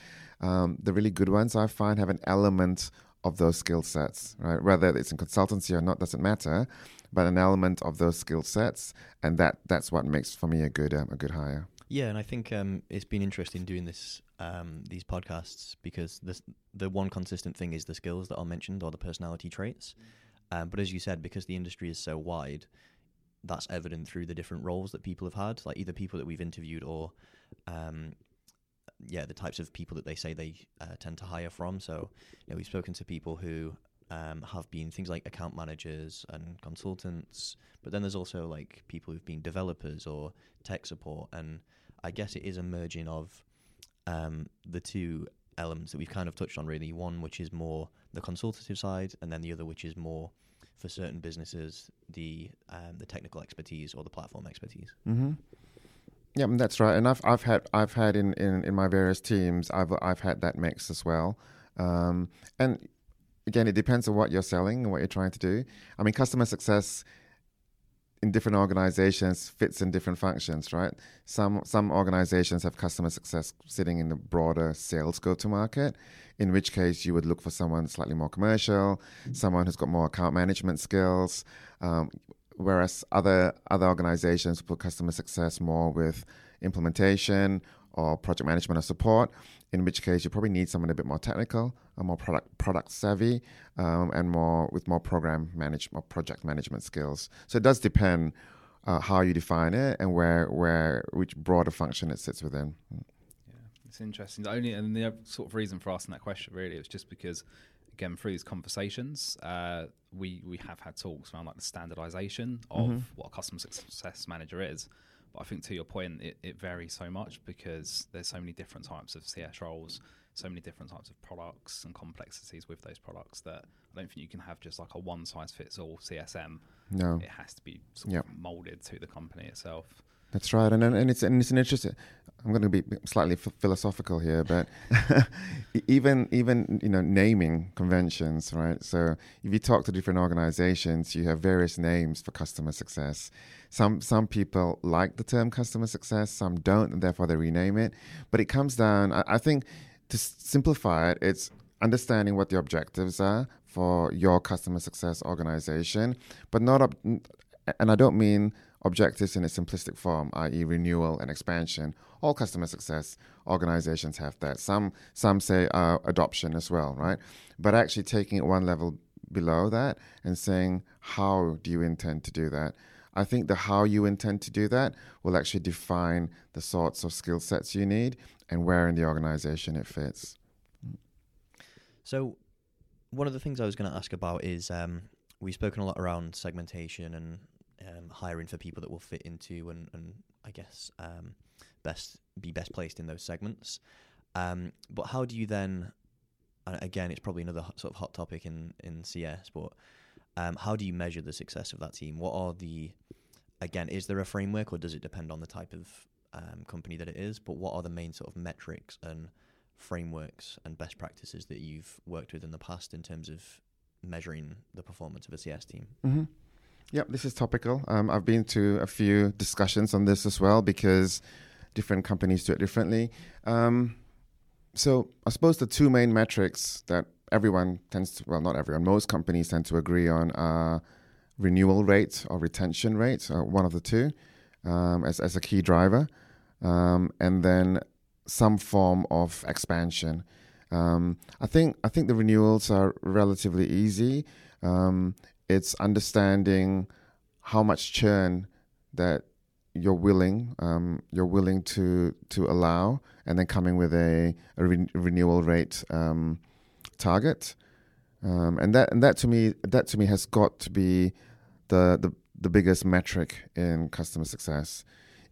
um, the really good ones I find have an element of those skill sets, right? Whether it's in consultancy or not doesn't matter, but an element of those skill sets, and that that's what makes for me a good um, a good hire. Yeah, and I think um, it's been interesting doing this um, these podcasts because the the one consistent thing is the skills that are mentioned or the personality traits. Um, but as you said, because the industry is so wide, that's evident through the different roles that people have had, like either people that we've interviewed or, um, yeah, the types of people that they say they uh, tend to hire from. So, you know, we've spoken to people who um, have been things like account managers and consultants, but then there's also like people who've been developers or tech support, and I guess it is a merging of um, the two elements that we've kind of touched on really. One which is more the consultative side, and then the other which is more for certain businesses the um, the technical expertise or the platform expertise. Mm-hmm. Yeah, that's right. And I've I've had I've had in, in, in my various teams I've I've had that mix as well. Um, and again, it depends on what you're selling and what you're trying to do. I mean, customer success in different organizations fits in different functions, right? Some some organizations have customer success sitting in the broader sales go to market, in which case you would look for someone slightly more commercial, someone who's got more account management skills. Um, whereas other other organizations put customer success more with implementation or project management or support, in which case you probably need someone a bit more technical, a more product product savvy, um, and more with more program management, project management skills. So it does depend uh, how you define it and where where which broader function it sits within. Yeah, it's interesting. The only and the sort of reason for asking that question really was just because again through these conversations, uh, we we have had talks around like the standardization of mm-hmm. what a customer success manager is But I think to your point, it, it varies so much because there's so many different types of CS roles, so many different types of products and complexities with those products that I don't think you can have just like a one size fits all CSM. No. It has to be sort Yep. of molded to the company itself. That's right, and and it's and it's an interesting. I'm going to be slightly ph- philosophical here, but even even you know naming conventions, right? So if you talk to different organizations, you have various names for customer success. Some some people like the term customer success, some don't, and therefore they rename it. But it comes down. I, I think to s- simplify it, it's understanding what the objectives are for your customer success organization, but not ob- and I don't mean objectives in a simplistic form, i.e., renewal and expansion. All customer success organizations have that. Some some say uh, adoption as well, right? But actually taking it one level below that and saying how do you intend to do that. I think the how you intend to do that will actually define the sorts of skill sets you need and where in the organization it fits. So, one of the things I was going to ask about is um, we've spoken a lot around segmentation and um, hiring for people that will fit into and, and I guess um, best be best placed in those segments. Um, but how do you then? Again, it's probably another hot- sort of hot topic in in CS, but um, how do you measure the success of that team? What are the again? Is there a framework, or does it depend on the type of um, company that it is? But what are the main sort of metrics and frameworks and best practices that you've worked with in the past in terms of measuring the performance of a CS team? Mm-hmm. Yep, this is topical. Um, I've been to a few discussions on this as well because different companies do it differently. Um, so I suppose the two main metrics that everyone tends to, well, not everyone, most companies tend to agree on are renewal rate or retention rate, uh, one of the two, um, as, as a key driver, um, and then some form of expansion. Um, I think I think the renewals are relatively easy. It's understanding how much churn that you're willing um, you're willing to to allow, and then coming with a, a re- renewal rate um, target, um, and that and that to me that to me has got to be the the, the biggest metric in customer success.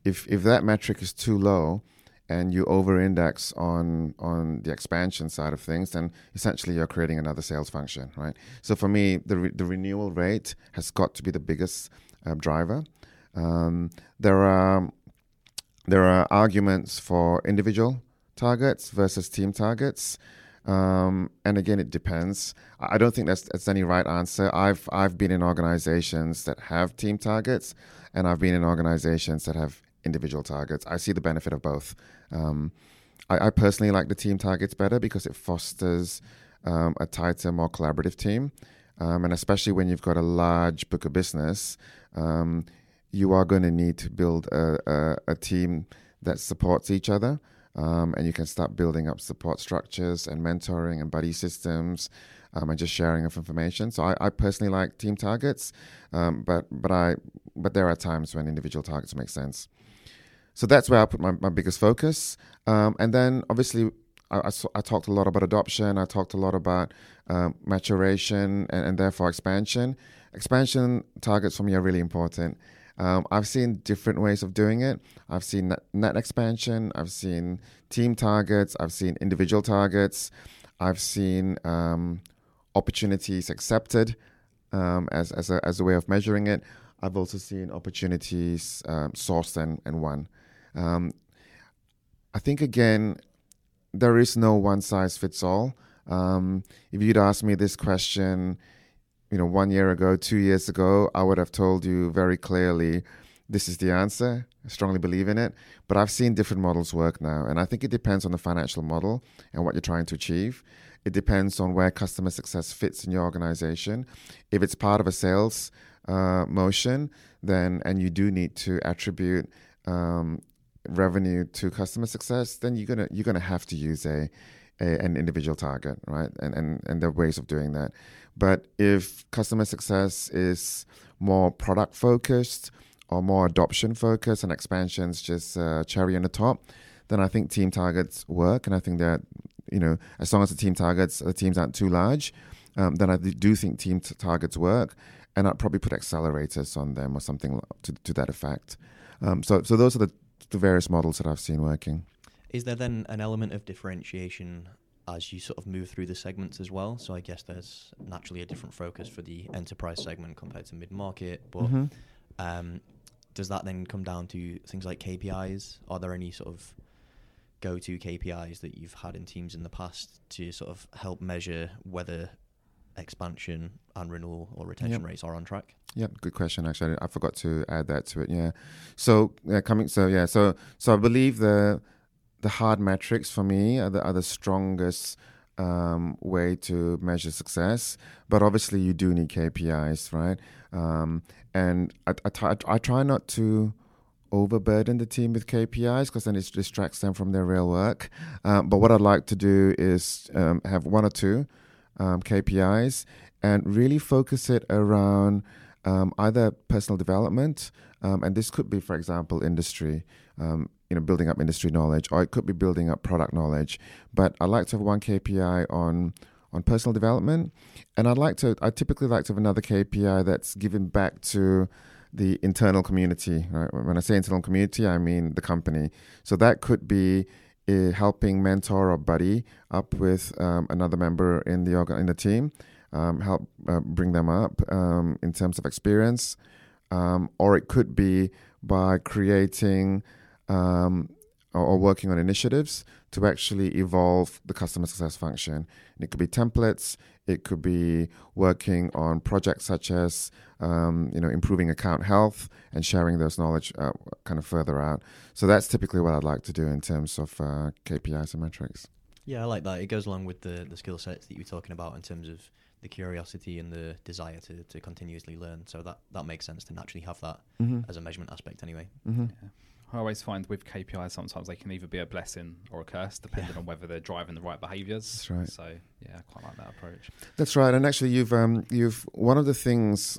If if that metric is too low, and you over-index on on the expansion side of things, then essentially you're creating another sales function, right? So for me, the re- the renewal rate has got to be the biggest uh, driver. Um, there are there are arguments for individual targets versus team targets. Um, and again, it depends. I don't think that's, that's any right answer. I've I've been in organizations that have team targets, and I've been in organizations that have individual targets. I see the benefit of both. Um, I, I personally like the team targets better because it fosters um, a tighter, more collaborative team. Um, and especially when you've got a large book of business, um, you are going to need to build a, a, a team that supports each other. Um, and you can start building up support structures and mentoring and buddy systems um, and just sharing of information. So I, I personally like team targets, but but I but there are times when individual targets make sense. So that's where I put my, my biggest focus. Um, and then obviously, I talked a lot about adoption. I talked a lot about um, maturation and, and therefore expansion. Expansion targets for me are really important. Um, I've seen different ways of doing it. I've seen net, net expansion. I've seen team targets. I've seen individual targets. I've seen um, opportunities accepted um, as, as, a, as a way of measuring it. I've also seen opportunities um, sourced and, and won. Um, I think again, there is no one size fits all. Um, if you'd asked me this question, you know, one year ago, two years ago, I would have told you very clearly, this is the answer. I strongly believe in it. But I've seen different models work now, and I think it depends on the financial model and what you're trying to achieve. It depends on where customer success fits in your organization. If it's part of a sales uh, motion, then and you do need to attribute um, revenue to customer success, then you're gonna you're gonna have to use a, a an individual target, right? And and and there are ways of doing that. But if customer success is more product focused or more adoption focused and expansions just uh, cherry on the top, then I think team targets work. And I think that you know as long as the team targets the teams aren't too large, um, then I do think team t- targets work. And I'd probably put accelerators on them or something to to that effect. Um, so so those are the the various models that I've seen working. Is there then an element of differentiation as you sort of move through the segments as well? So I guess there's naturally a different focus for the enterprise segment compared to mid market, but Mhm. um, does that then come down to things like KPIs? Are there any sort of go-to KPIs that you've had in teams in the past to sort of help measure whether expansion and renewal or retention Yep. rates are on track? Yeah, good question. Actually, I forgot to add that to it. Yeah, so yeah, coming. So yeah, so so I believe the the hard metrics for me are the are the strongest um, way to measure success. But obviously, you do need KPIs, right? Um, and I, I, try, try not to overburden the team with KPIs because then it distracts them from their real work. Um, but what I'd like to do is um, have one or two um, KPIs and really focus it around um, either personal development, um, and this could be, for example, industry, um, you know, building up industry knowledge, or it could be building up product knowledge. But I like to have one KPI on on personal development, and I'd like to. I typically like to have another KPI that's given back to the internal community. Right? When I say internal community, I mean the company. So that could be uh, helping mentor or buddy up with um, another member in the organ- in the team, um, help uh, bring them up um, in terms of experience, um, or it could be by creating um, or, or working on initiatives to actually evolve the customer success function. And it could be templates. It could be working on projects such as um, you know improving account health and sharing those knowledge uh, kind of further out. So that's typically what I'd like to do in terms of uh, KPIs and metrics. Yeah, I like that. It goes along with the, the skill sets that you were talking about in terms of the curiosity and the desire to, to continuously learn. So that, that makes sense to naturally have that Mm-hmm. as a measurement aspect anyway. Mm-hmm. Yeah. I always find with KPIs sometimes they can either be a blessing or a curse, depending Yeah. on whether they're driving the right behaviours. That's right. So yeah, I quite like that approach. That's right. And actually, you've um, you've one of the things.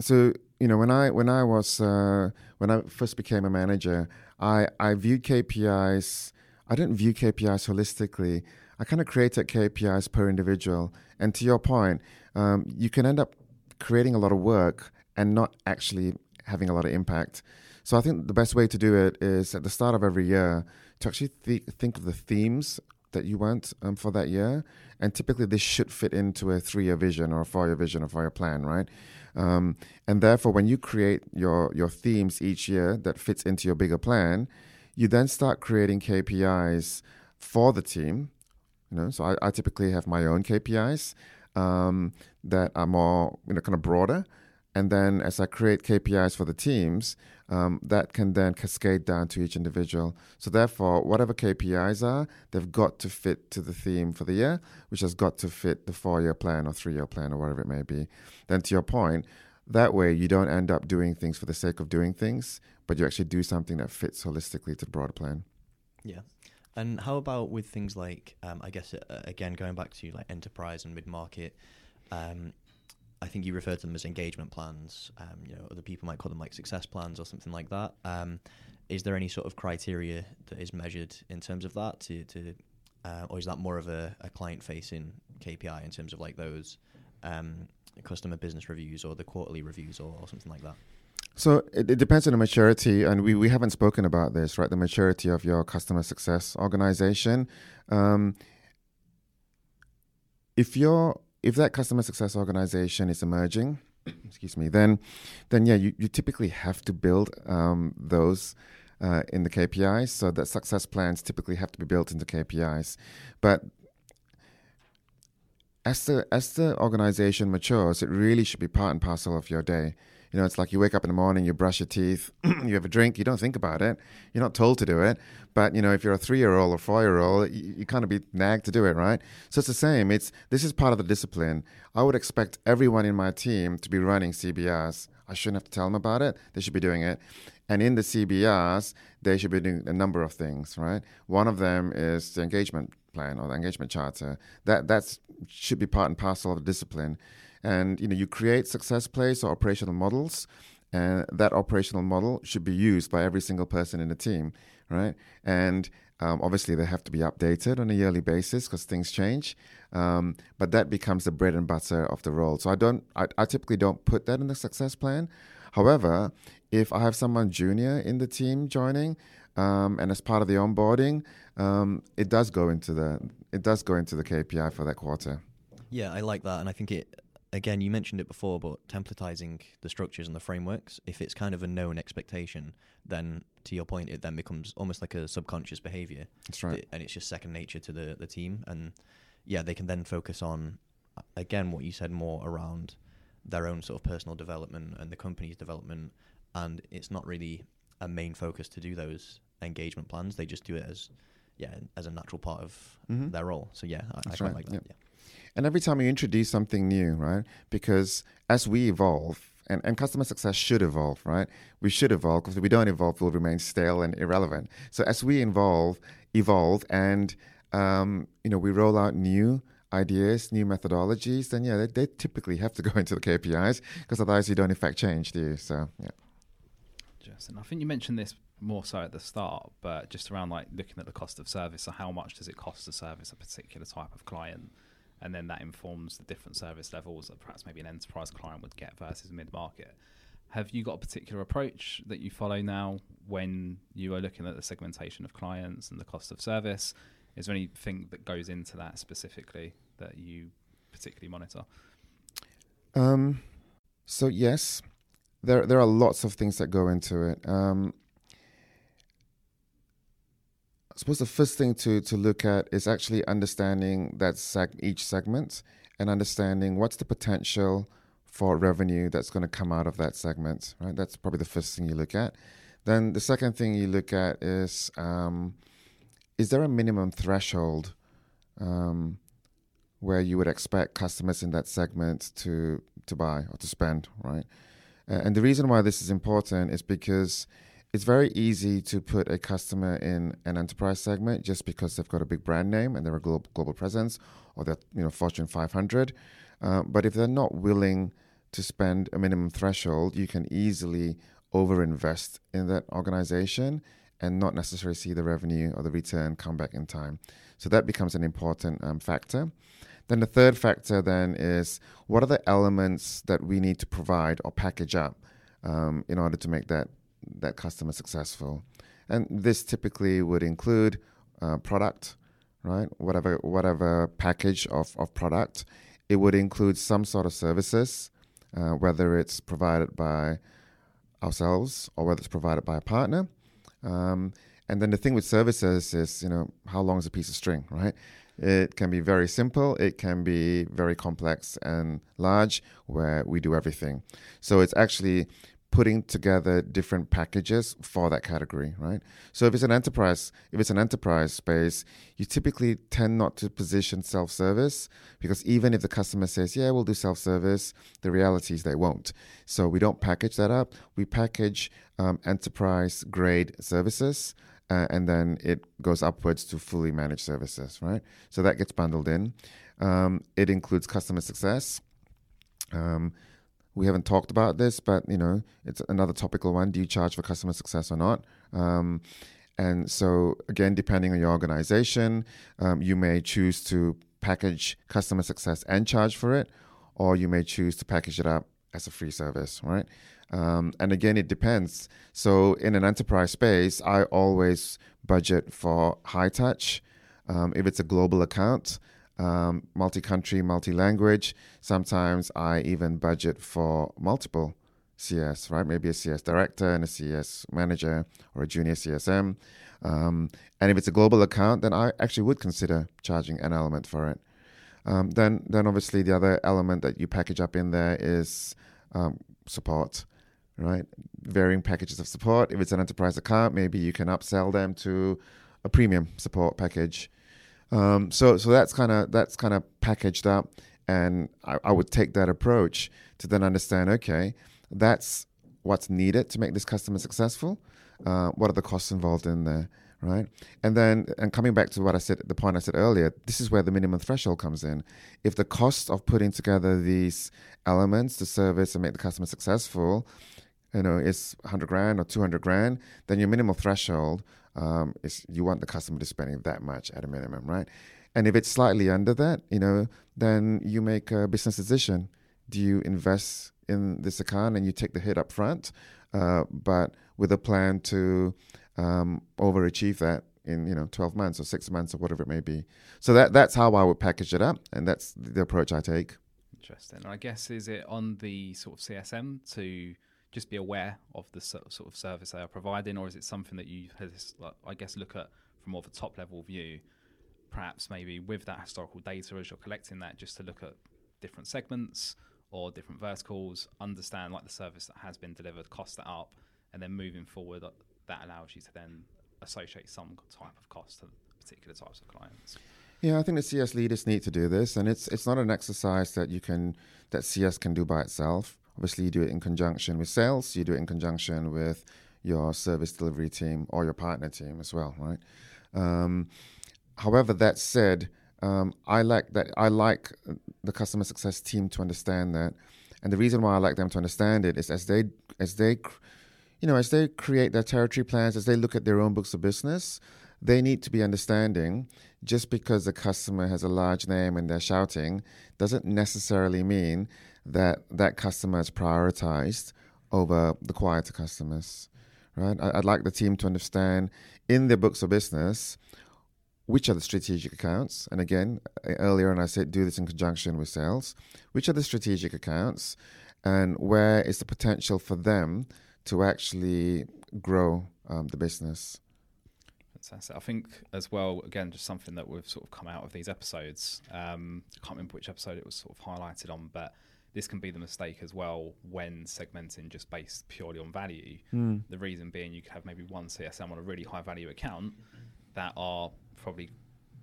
So you know, when I when I was uh, when I first became a manager, I I viewed KPIs. I didn't view KPIs holistically. I kind of created KPIs per individual. And to your point, um, you can end up creating a lot of work and not actually having a lot of impact. So I think the best way to do it is at the start of every year to actually th- think of the themes that you want um, for that year. And typically, this should fit into a three-year vision or a four-year vision or four-year plan, right? Um, and therefore, when you create your your themes each year that fits into your bigger plan, you then start creating KPIs for the team. You know, so I, I typically have my own KPIs um, that are more you know kind of broader. And then as I create KPIs for the teams, um, that can then cascade down to each individual. So therefore, whatever KPIs are, they've got to fit to the theme for the year, which has got to fit the four-year plan or three-year plan or whatever it may be. Then to your point, that way you don't end up doing things for the sake of doing things, but you actually do something that fits holistically to the broader plan. Yeah. And how about with things like, um, I guess, uh, again, going back to like enterprise and mid market, um, I think you refer to them as engagement plans. Um, you know, other people might call them like success plans or something like that. Um, is there any sort of criteria that is measured in terms of that to, to uh, or is that more of a, a client facing KPI in terms of like those um, customer business reviews or the quarterly reviews or, or something like that? So it, it depends on the maturity, and we, we haven't spoken about this, right? The maturity of your customer success organization. Um, if you're if that customer success organization is emerging, excuse me, then then yeah, you, you typically have to build um, those uh, in the KPIs. So that success plans typically have to be built into KPIs, but as the as the organization matures, it really should be part and parcel of your day. You know, it's like you wake up in the morning, you brush your teeth, you have a drink, you don't think about it. You're not told to do it. But, you know, if you're a three year old or four year old, you, you kind of be nagged to do it, right? So it's the same. It's this is part of the discipline. I would expect everyone in my team to be running CBRs. I shouldn't have to tell them about it. They should be doing it. And in the CBRs, they should be doing a number of things, right? One of them is the engagement plan or the engagement charter. That that's should be part and parcel of the discipline. And you know, you create success plays or operational models, and that operational model should be used by every single person in the team, right? And um, obviously, they have to be updated on a yearly basis because things change. Um, but that becomes the bread and butter of the role. So I don't, I, I typically don't put that in the success plan. However, if I have someone junior in the team joining, um, and as part of the onboarding, um, it does go into the it does go into the KPI for that quarter. Yeah, I like that, and I think it. Again, you mentioned it before, but templatizing the structures and the frameworks. If it's kind of a known expectation, then to your point, it then becomes almost like a subconscious behavior. That's right. and it's just second nature to the the team. And yeah, they can then focus on again what you said more around their own sort of personal development and the company's development. And it's not really a main focus to do those engagement plans. They just do it as yeah as a natural part of Mhm. their role. So yeah, I, I quite right, like that. yep. Yeah. And every time you introduce something new, right? Because as we evolve, and, and customer success should evolve, right? We should evolve because if we don't evolve, we'll remain stale and irrelevant. So as we evolve, evolve, and um, you know, we roll out new ideas, new methodologies, then yeah, they, they typically have to go into the KPIs because otherwise you don't affect change, do you? So yeah. Justin, I think you mentioned this more so at the start, but just around like looking at the cost of service. So, how much does it cost to service a particular type of client? And then that informs the different service levels that perhaps maybe an enterprise client would get versus mid market. Have you got a particular approach that you follow now when you are looking at the segmentation of clients and the cost of service? Is there anything that goes into that specifically that you particularly monitor? Um, so yes, there there are lots of things that go into it. Um, I suppose the first thing to to look at is actually understanding that seg- each segment and understanding what's the potential for revenue that's going to come out of that segment. Right, that's probably the first thing you look at. Then the second thing you look at is um, is there a minimum threshold um, where you would expect customers in that segment to to buy or to spend, right? And the reason why this is important is because it's very easy to put a customer in an enterprise segment just because they've got a big brand name and they're a global, global presence or they're you know Fortune 500. Uh, but if they're not willing to spend a minimum threshold, you can easily overinvest in that organization and not necessarily see the revenue or the return come back in time. So that becomes an important um, factor. Then the third factor then is what are the elements that we need to provide or package up um, in order to make that that customer successful, and this typically would include uh, product, right? Whatever whatever package of of product, it would include some sort of services, uh, whether it's provided by ourselves or whether it's provided by a partner. Um, and then the thing with services is, you know, how long is a piece of string, right? It can be very simple, it can be very complex and large, where we do everything. So it's actually putting together different packages for that category, right? So if it's an enterprise, if it's an enterprise space, you typically tend not to position self-service because even if the customer says, "Yeah, we'll do self-service," the reality is they won't. So we don't package that up. We package um, enterprise-grade services uh, and then it goes upwards to fully managed services, right? So that gets bundled in. Um, it includes customer success. Um, we haven't talked about this, but you know, it's another topical one. Do you charge for customer success or not? Um, and so, again, depending on your organization, um, you may choose to package customer success and charge for it, or you may choose to package it up as a free service, right? Um, and again, it depends. So, in an enterprise space, I always budget for high touch. Um, if it's a global account, um, multi country, multi language, sometimes I even budget for multiple CS, right? Maybe a CS director and a CS manager or a junior CSM. Um, and if it's a global account, then I actually would consider charging an element for it. Um, then, then obviously the other element that you package up in there is um, support, right? Varying packages of support. If it's an enterprise account, maybe you can upsell them to a premium support package. Um, so, so that's kind of that's kind of packaged up, and I, I would take that approach to then understand. Okay, that's what's needed to make this customer successful. Uh, what are the costs involved in there? right? And then, and coming back to what I said, the point I said earlier, this is where the minimum threshold comes in. If the cost of putting together these elements to service and make the customer successful, you know, is 100 grand or 200 grand, then your minimum threshold um, you want the customer to spending that much at a minimum, right? And if it's slightly under that, you know, then you make a business decision. Do you invest in this account and you take the hit up front, uh, but with a plan to um, overachieve that in you know 12 months or six months or whatever it may be. So that that's how I would package it up, and that's the approach I take. Interesting. I guess is it on the sort of CSM to just be aware of the sort of service they are providing, or is it something that you, I guess, look at from more of a top level view? Perhaps maybe with that historical data as you're collecting that, just to look at different segments or different verticals, understand like the service that has been delivered, cost that up, and then moving forward, that allows you to then associate some type of cost to particular types of clients. Yeah, I think the CS leaders need to do this, and it's it's not an exercise that you can that CS can do by itself. Obviously, you do it in conjunction with sales, you do it in conjunction with your service delivery team or your partner team as well, right? Um, however, that said, um, I like that. I like the customer success team to understand that, and the reason why I like them to understand it is as they as they, you know, as they create their territory plans, as they look at their own books of business, they need to be understanding just because the customer has a large name and they're shouting doesn't necessarily mean that that customer is prioritized over the quieter customers, right? I, would like the team to understand in their books of business which are the strategic accounts. And again, earlier, and I said do this in conjunction with sales, which are the strategic accounts and where is the potential for them to actually grow um, the business. I think as well, again, just something that we've sort of come out of these episodes. Um, I can't remember which episode it was sort of highlighted on, but this can be the mistake as well when segmenting just based purely on value. Mm. The reason being you could have maybe one CSM on a really high value account that are probably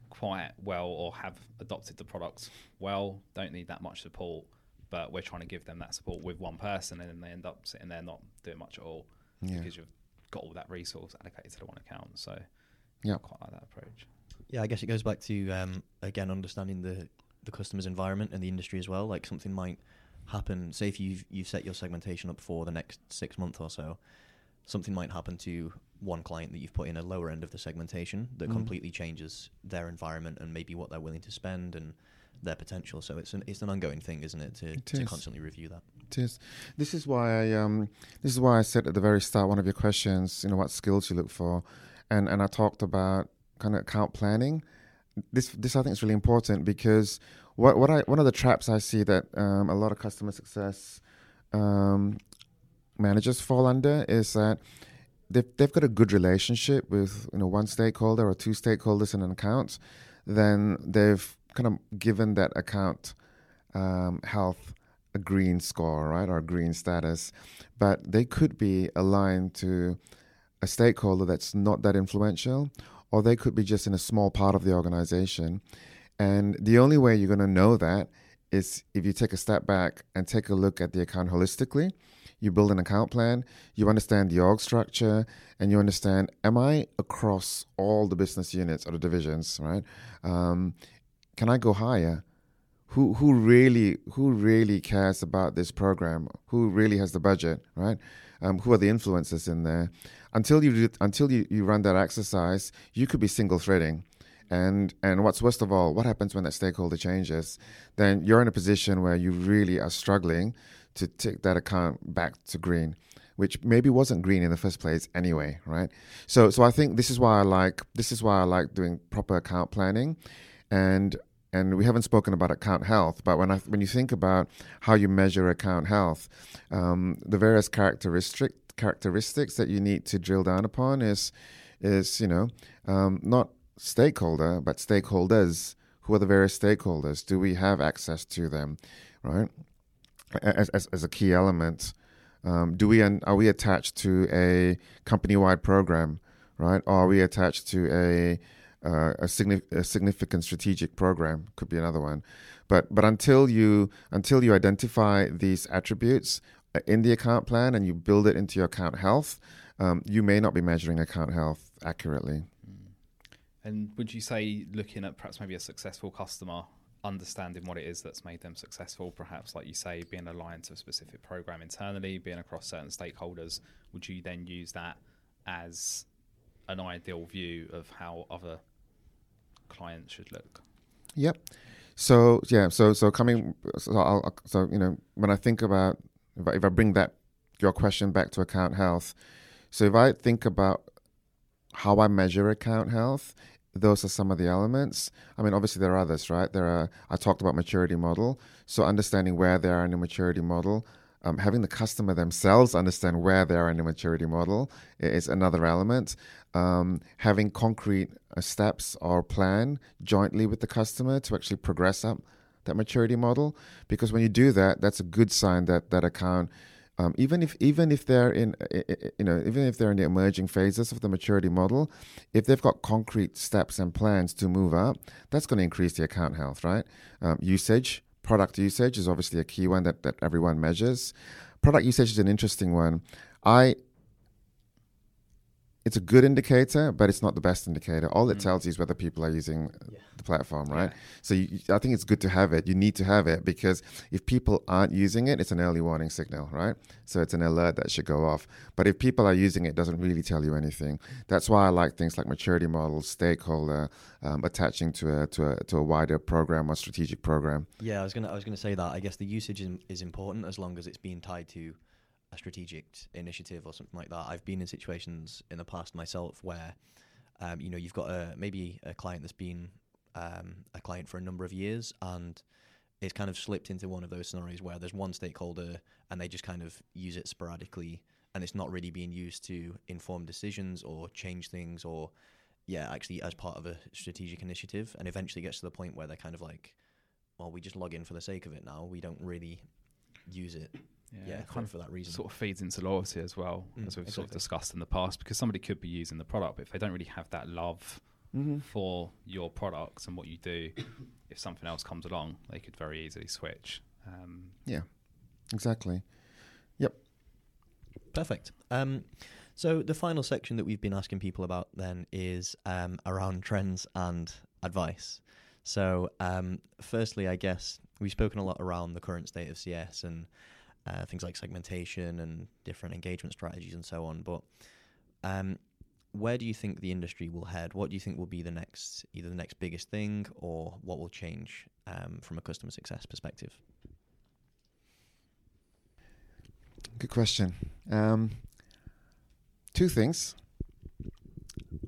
quite well or have adopted the products well, don't need that much support, but we're trying to give them that support with one person and then they end up sitting there not doing much at all yeah. because you've got all that resource allocated to the one account. So yeah, quite like that approach. Yeah, I guess it goes back to um, again understanding the the customer's environment and the industry as well. Like something might happen. Say if you've you've set your segmentation up for the next six months or so, something might happen to one client that you've put in a lower end of the segmentation that mm. completely changes their environment and maybe what they're willing to spend and their potential. So it's an it's an ongoing thing, isn't it, to, it to constantly review that. It is. This is why I um this is why I said at the very start one of your questions, you know, what skills you look for, and and I talked about kind of account planning. This this I think is really important because what what I one of the traps I see that um, a lot of customer success um, managers fall under is that they've they've got a good relationship with you know one stakeholder or two stakeholders in an account, then they've kind of given that account um, health a green score, right, or a green status, but they could be aligned to a stakeholder that's not that influential, or they could be just in a small part of the organization and the only way you're going to know that is if you take a step back and take a look at the account holistically. You build an account plan, you understand the org structure, and you understand am I across all the business units or the divisions, right? Um, can I go higher? Who who really who really cares about this program? Who really has the budget, right? Um, who are the influencers in there? Until you until you, you run that exercise, you could be single threading and and what's worst of all, what happens when that stakeholder changes? Then you're in a position where you really are struggling to take that account back to green, which maybe wasn't green in the first place anyway, right? So so I think this is why I like this is why I like doing proper account planning, and and we haven't spoken about account health, but when I when you think about how you measure account health, um, the various characteristic characteristics that you need to drill down upon is is you know um, not stakeholder, but stakeholders. Who are the various stakeholders? Do we have access to them, right? As, as, as a key element. Um, do we are we attached to a company-wide program, right? Or are we attached to a uh, a, signi- a, significant strategic program? Could be another one. But but until you until you identify these attributes in the account plan and you build it into your account health, um, you may not be measuring account health accurately. And would you say, looking at perhaps maybe a successful customer, understanding what it is that's made them successful, perhaps like you say, being aligned to a specific program internally, being across certain stakeholders, would you then use that as an ideal view of how other clients should look? Yep. So yeah, so so coming, so I'll, so you know, when I think about If I, if I bring that your question back to account health, so if I think about how I measure account health, those are some of the elements. I mean, obviously there are others, right? There are. I talked about maturity model, so understanding where they are in the maturity model. Um, having the customer themselves understand where they are in the maturity model is another element. Um, having concrete uh, steps or plan jointly with the customer to actually progress up that maturity model, because when you do that, that's a good sign that that account um, even if even if they're in you know even if they're in the emerging phases of the maturity model, if they've got concrete steps and plans to move up, that's going to increase the account health, right? Um, usage, product usage is obviously a key one that that everyone measures. Product usage is an interesting one. I it's a good indicator, but it's not the best indicator. All it mm. tells you is whether people are using yeah. the platform, right? Yeah. So you, I think it's good to have it. You need to have it because if people aren't using it, it's an early warning signal, right? So it's an alert that should go off. But if people are using it, it doesn't really tell you anything. That's why I like things like maturity models, stakeholder, um, attaching to a, to a to a wider program or strategic program. Yeah, I was gonna I was gonna say that. I guess the usage is, is important as long as it's being tied to a strategic initiative or something like that. I've been in situations in the past myself where, um, you know, you've got a maybe a client that's been um, a client for a number of years and it's kind of slipped into one of those scenarios where there's one stakeholder and they just kind of use it sporadically and it's not really being used to inform decisions or change things or yeah actually as part of a strategic initiative. And eventually gets to the point where they're kind of like well we just log in for the sake of it now. We don't really use it yeah, yeah kind of for that reason. Sort of feeds into loyalty as well, mm, as we've exactly. sort of discussed in the past, because somebody could be using the product, but if they don't really have that love mm-hmm. for your products and what you do, if something else comes along, they could very easily switch. Um, yeah, exactly. Yep. Perfect. Um, so the final section that we've been asking people about then is um, around trends and advice. So, um, firstly, I guess we've spoken a lot around the current state of CS and uh, things like segmentation and different engagement strategies and so on. But um, where do you think the industry will head? What do you think will be the next, either the next biggest thing or what will change um, from a customer success perspective? Good question. Um, two things.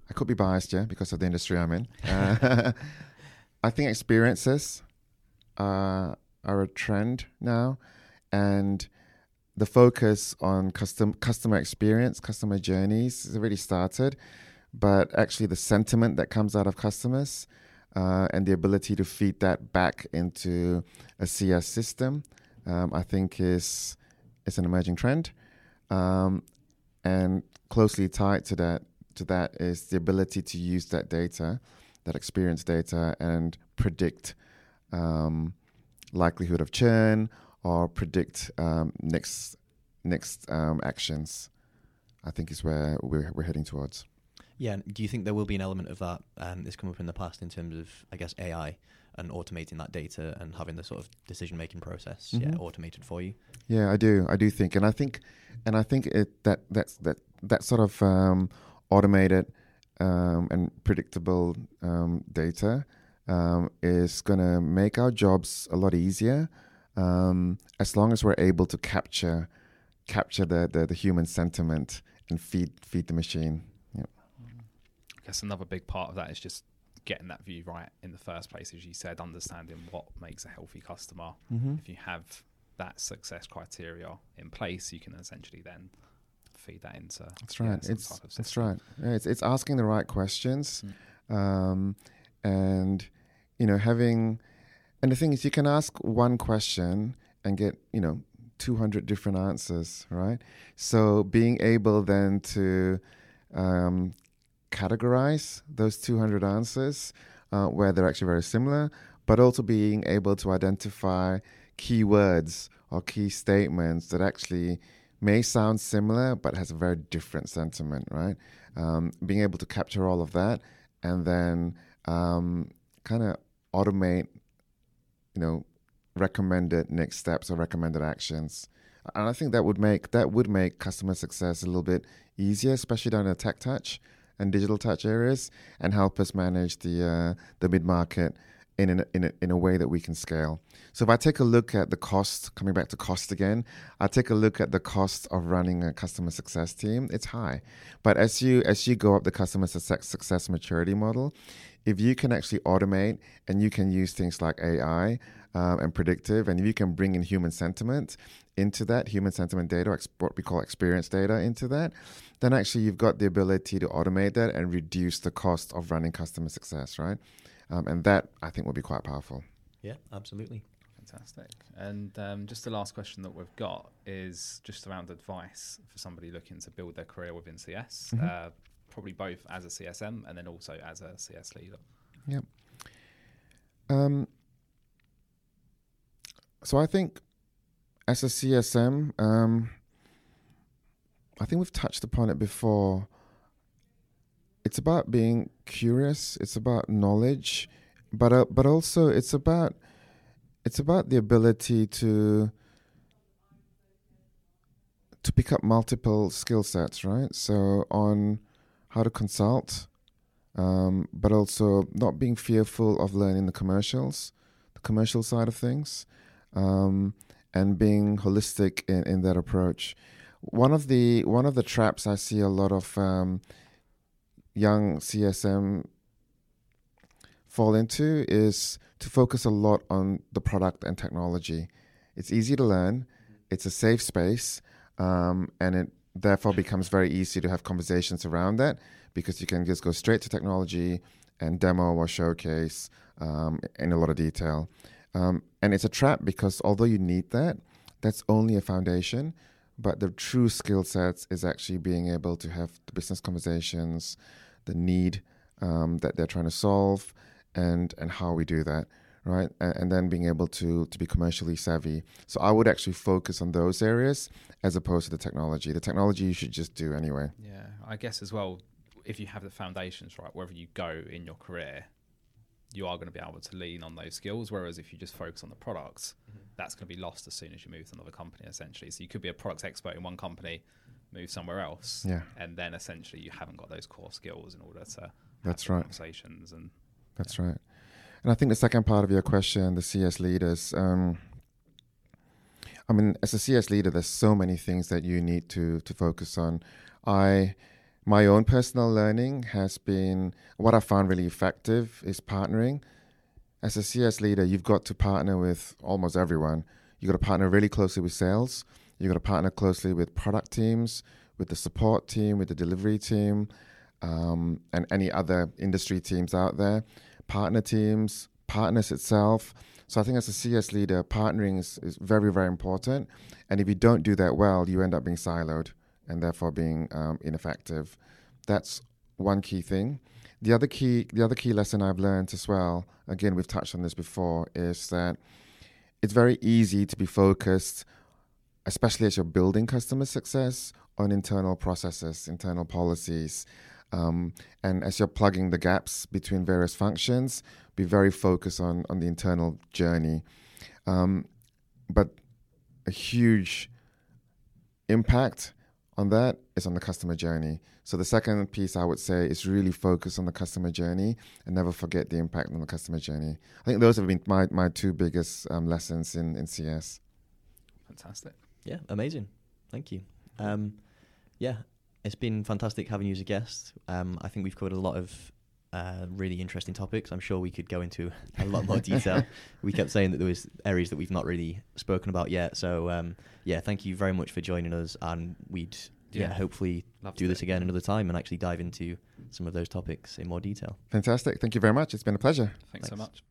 I could be biased, yeah, because of the industry I'm in. Uh, I think experiences uh, are a trend now and the focus on custom customer experience, customer journeys has already started, but actually the sentiment that comes out of customers uh, and the ability to feed that back into a CS system, um, I think is is an emerging trend, um, and closely tied to that to that is the ability to use that data, that experience data, and predict um, likelihood of churn or predict um, next next um, actions. I think is where we're we're heading towards. Yeah. Do you think there will be an element of that um, that's come up in the past in terms of, I guess, AI and automating that data and having the sort of decision making process mm-hmm. yeah, automated for you? Yeah, I do. I do think, and I think, and I think it that that's that that sort of um, automated um, and predictable um, data um, is going to make our jobs a lot easier um, as long as we're able to capture capture the, the, the human sentiment and feed feed the machine. Yeah. I guess another big part of that is just getting that view right in the first place, as you said, understanding what makes a healthy customer. Mm-hmm. If you have that success criteria in place, you can essentially then feed that into. That's right. Yeah, it's that's right. Yeah, it's it's asking the right questions, mm. um, and you know having and the thing is, you can ask one question and get, you know, 200 different answers, right? So being able then to um, categorize those 200 answers uh, where they're actually very similar, but also being able to identify keywords or key statements that actually may sound similar but has a very different sentiment, right? Um, being able to capture all of that and then um, kind of automate you know, recommended next steps or recommended actions. And I think that would make that would make customer success a little bit easier, especially down the tech touch and digital touch areas, and help us manage the uh, the mid market in a, in a, in a way that we can scale. So if I take a look at the cost, coming back to cost again, I take a look at the cost of running a customer success team. It's high, but as you as you go up the customer success, success maturity model, if you can actually automate and you can use things like AI um, and predictive, and if you can bring in human sentiment into that, human sentiment data, what we call experience data into that, then actually you've got the ability to automate that and reduce the cost of running customer success, right? Um, and that I think will be quite powerful. Yeah, absolutely. Fantastic. And um, just the last question that we've got is just around advice for somebody looking to build their career within CS, mm-hmm. uh, probably both as a CSM and then also as a CS leader. Yeah. Um, so I think as a CSM, um, I think we've touched upon it before. It's about being curious. It's about knowledge, but uh, but also it's about it's about the ability to to pick up multiple skill sets, right? So on how to consult, um, but also not being fearful of learning the commercials, the commercial side of things, um, and being holistic in, in that approach. One of the one of the traps I see a lot of um, young CSM fall into is to focus a lot on the product and technology. It's easy to learn, it's a safe space, um, and it therefore becomes very easy to have conversations around that because you can just go straight to technology and demo or showcase um, in a lot of detail. Um, and it's a trap because although you need that, that's only a foundation. But the true skill sets is actually being able to have the business conversations, the need um, that they're trying to solve, and and how we do that right? And, and, then being able to to be commercially savvy. So i would actually focus on those areas as opposed to the technology. The technology you should just do anyway. Yeah i guess as well if you have the foundations right wherever you go in your career you are going to be able to lean on those skills. Whereas if you just focus on the products mm-hmm. that's going to be lost as soon as you move to another company essentially. So you could be a product expert in one company move somewhere else yeah. and then essentially you haven't got those core skills in order to that's right. conversations and that's right. And I think the second part of your question, the CS leaders, um, I mean, as a CS leader, there's so many things that you need to to focus on. I, my own personal learning has been what I found really effective is partnering. As a CS leader, you've got to partner with almost everyone. You've got to partner really closely with sales. You've got to partner closely with product teams, with the support team, with the delivery team, um, and any other industry teams out there partner teams, partners itself. So I think as a CS leader, partnering is, is very, very important. And if you don't do that well, you end up being siloed and therefore being um, ineffective. That's one key thing. The other key, the other key lesson I've learned as well, again we've touched on this before, is that it's very easy to be focused, especially as you're building customer success, on internal processes, internal policies, um, and as you're plugging the gaps between various functions, be very focused on, on the internal journey. Um, but a huge impact on that is on the customer journey. So the second piece I would say is really focus on the customer journey and never forget the impact on the customer journey. I think those have been my, my two biggest um, lessons in, in CS. Fantastic. Yeah, amazing. Thank you. Um, yeah, it's been fantastic having you as a guest. Um, I think we've covered a lot of uh, really interesting topics. I'm sure we could go into a lot more detail. we kept saying that there was areas that we've not really spoken about yet. So um, yeah, thank you very much for joining us, and we'd yeah, yeah hopefully Love do this again another time and actually dive into some of those topics in more detail. Fantastic. Thank you very much. It's been a pleasure. Thanks, Thanks. so much.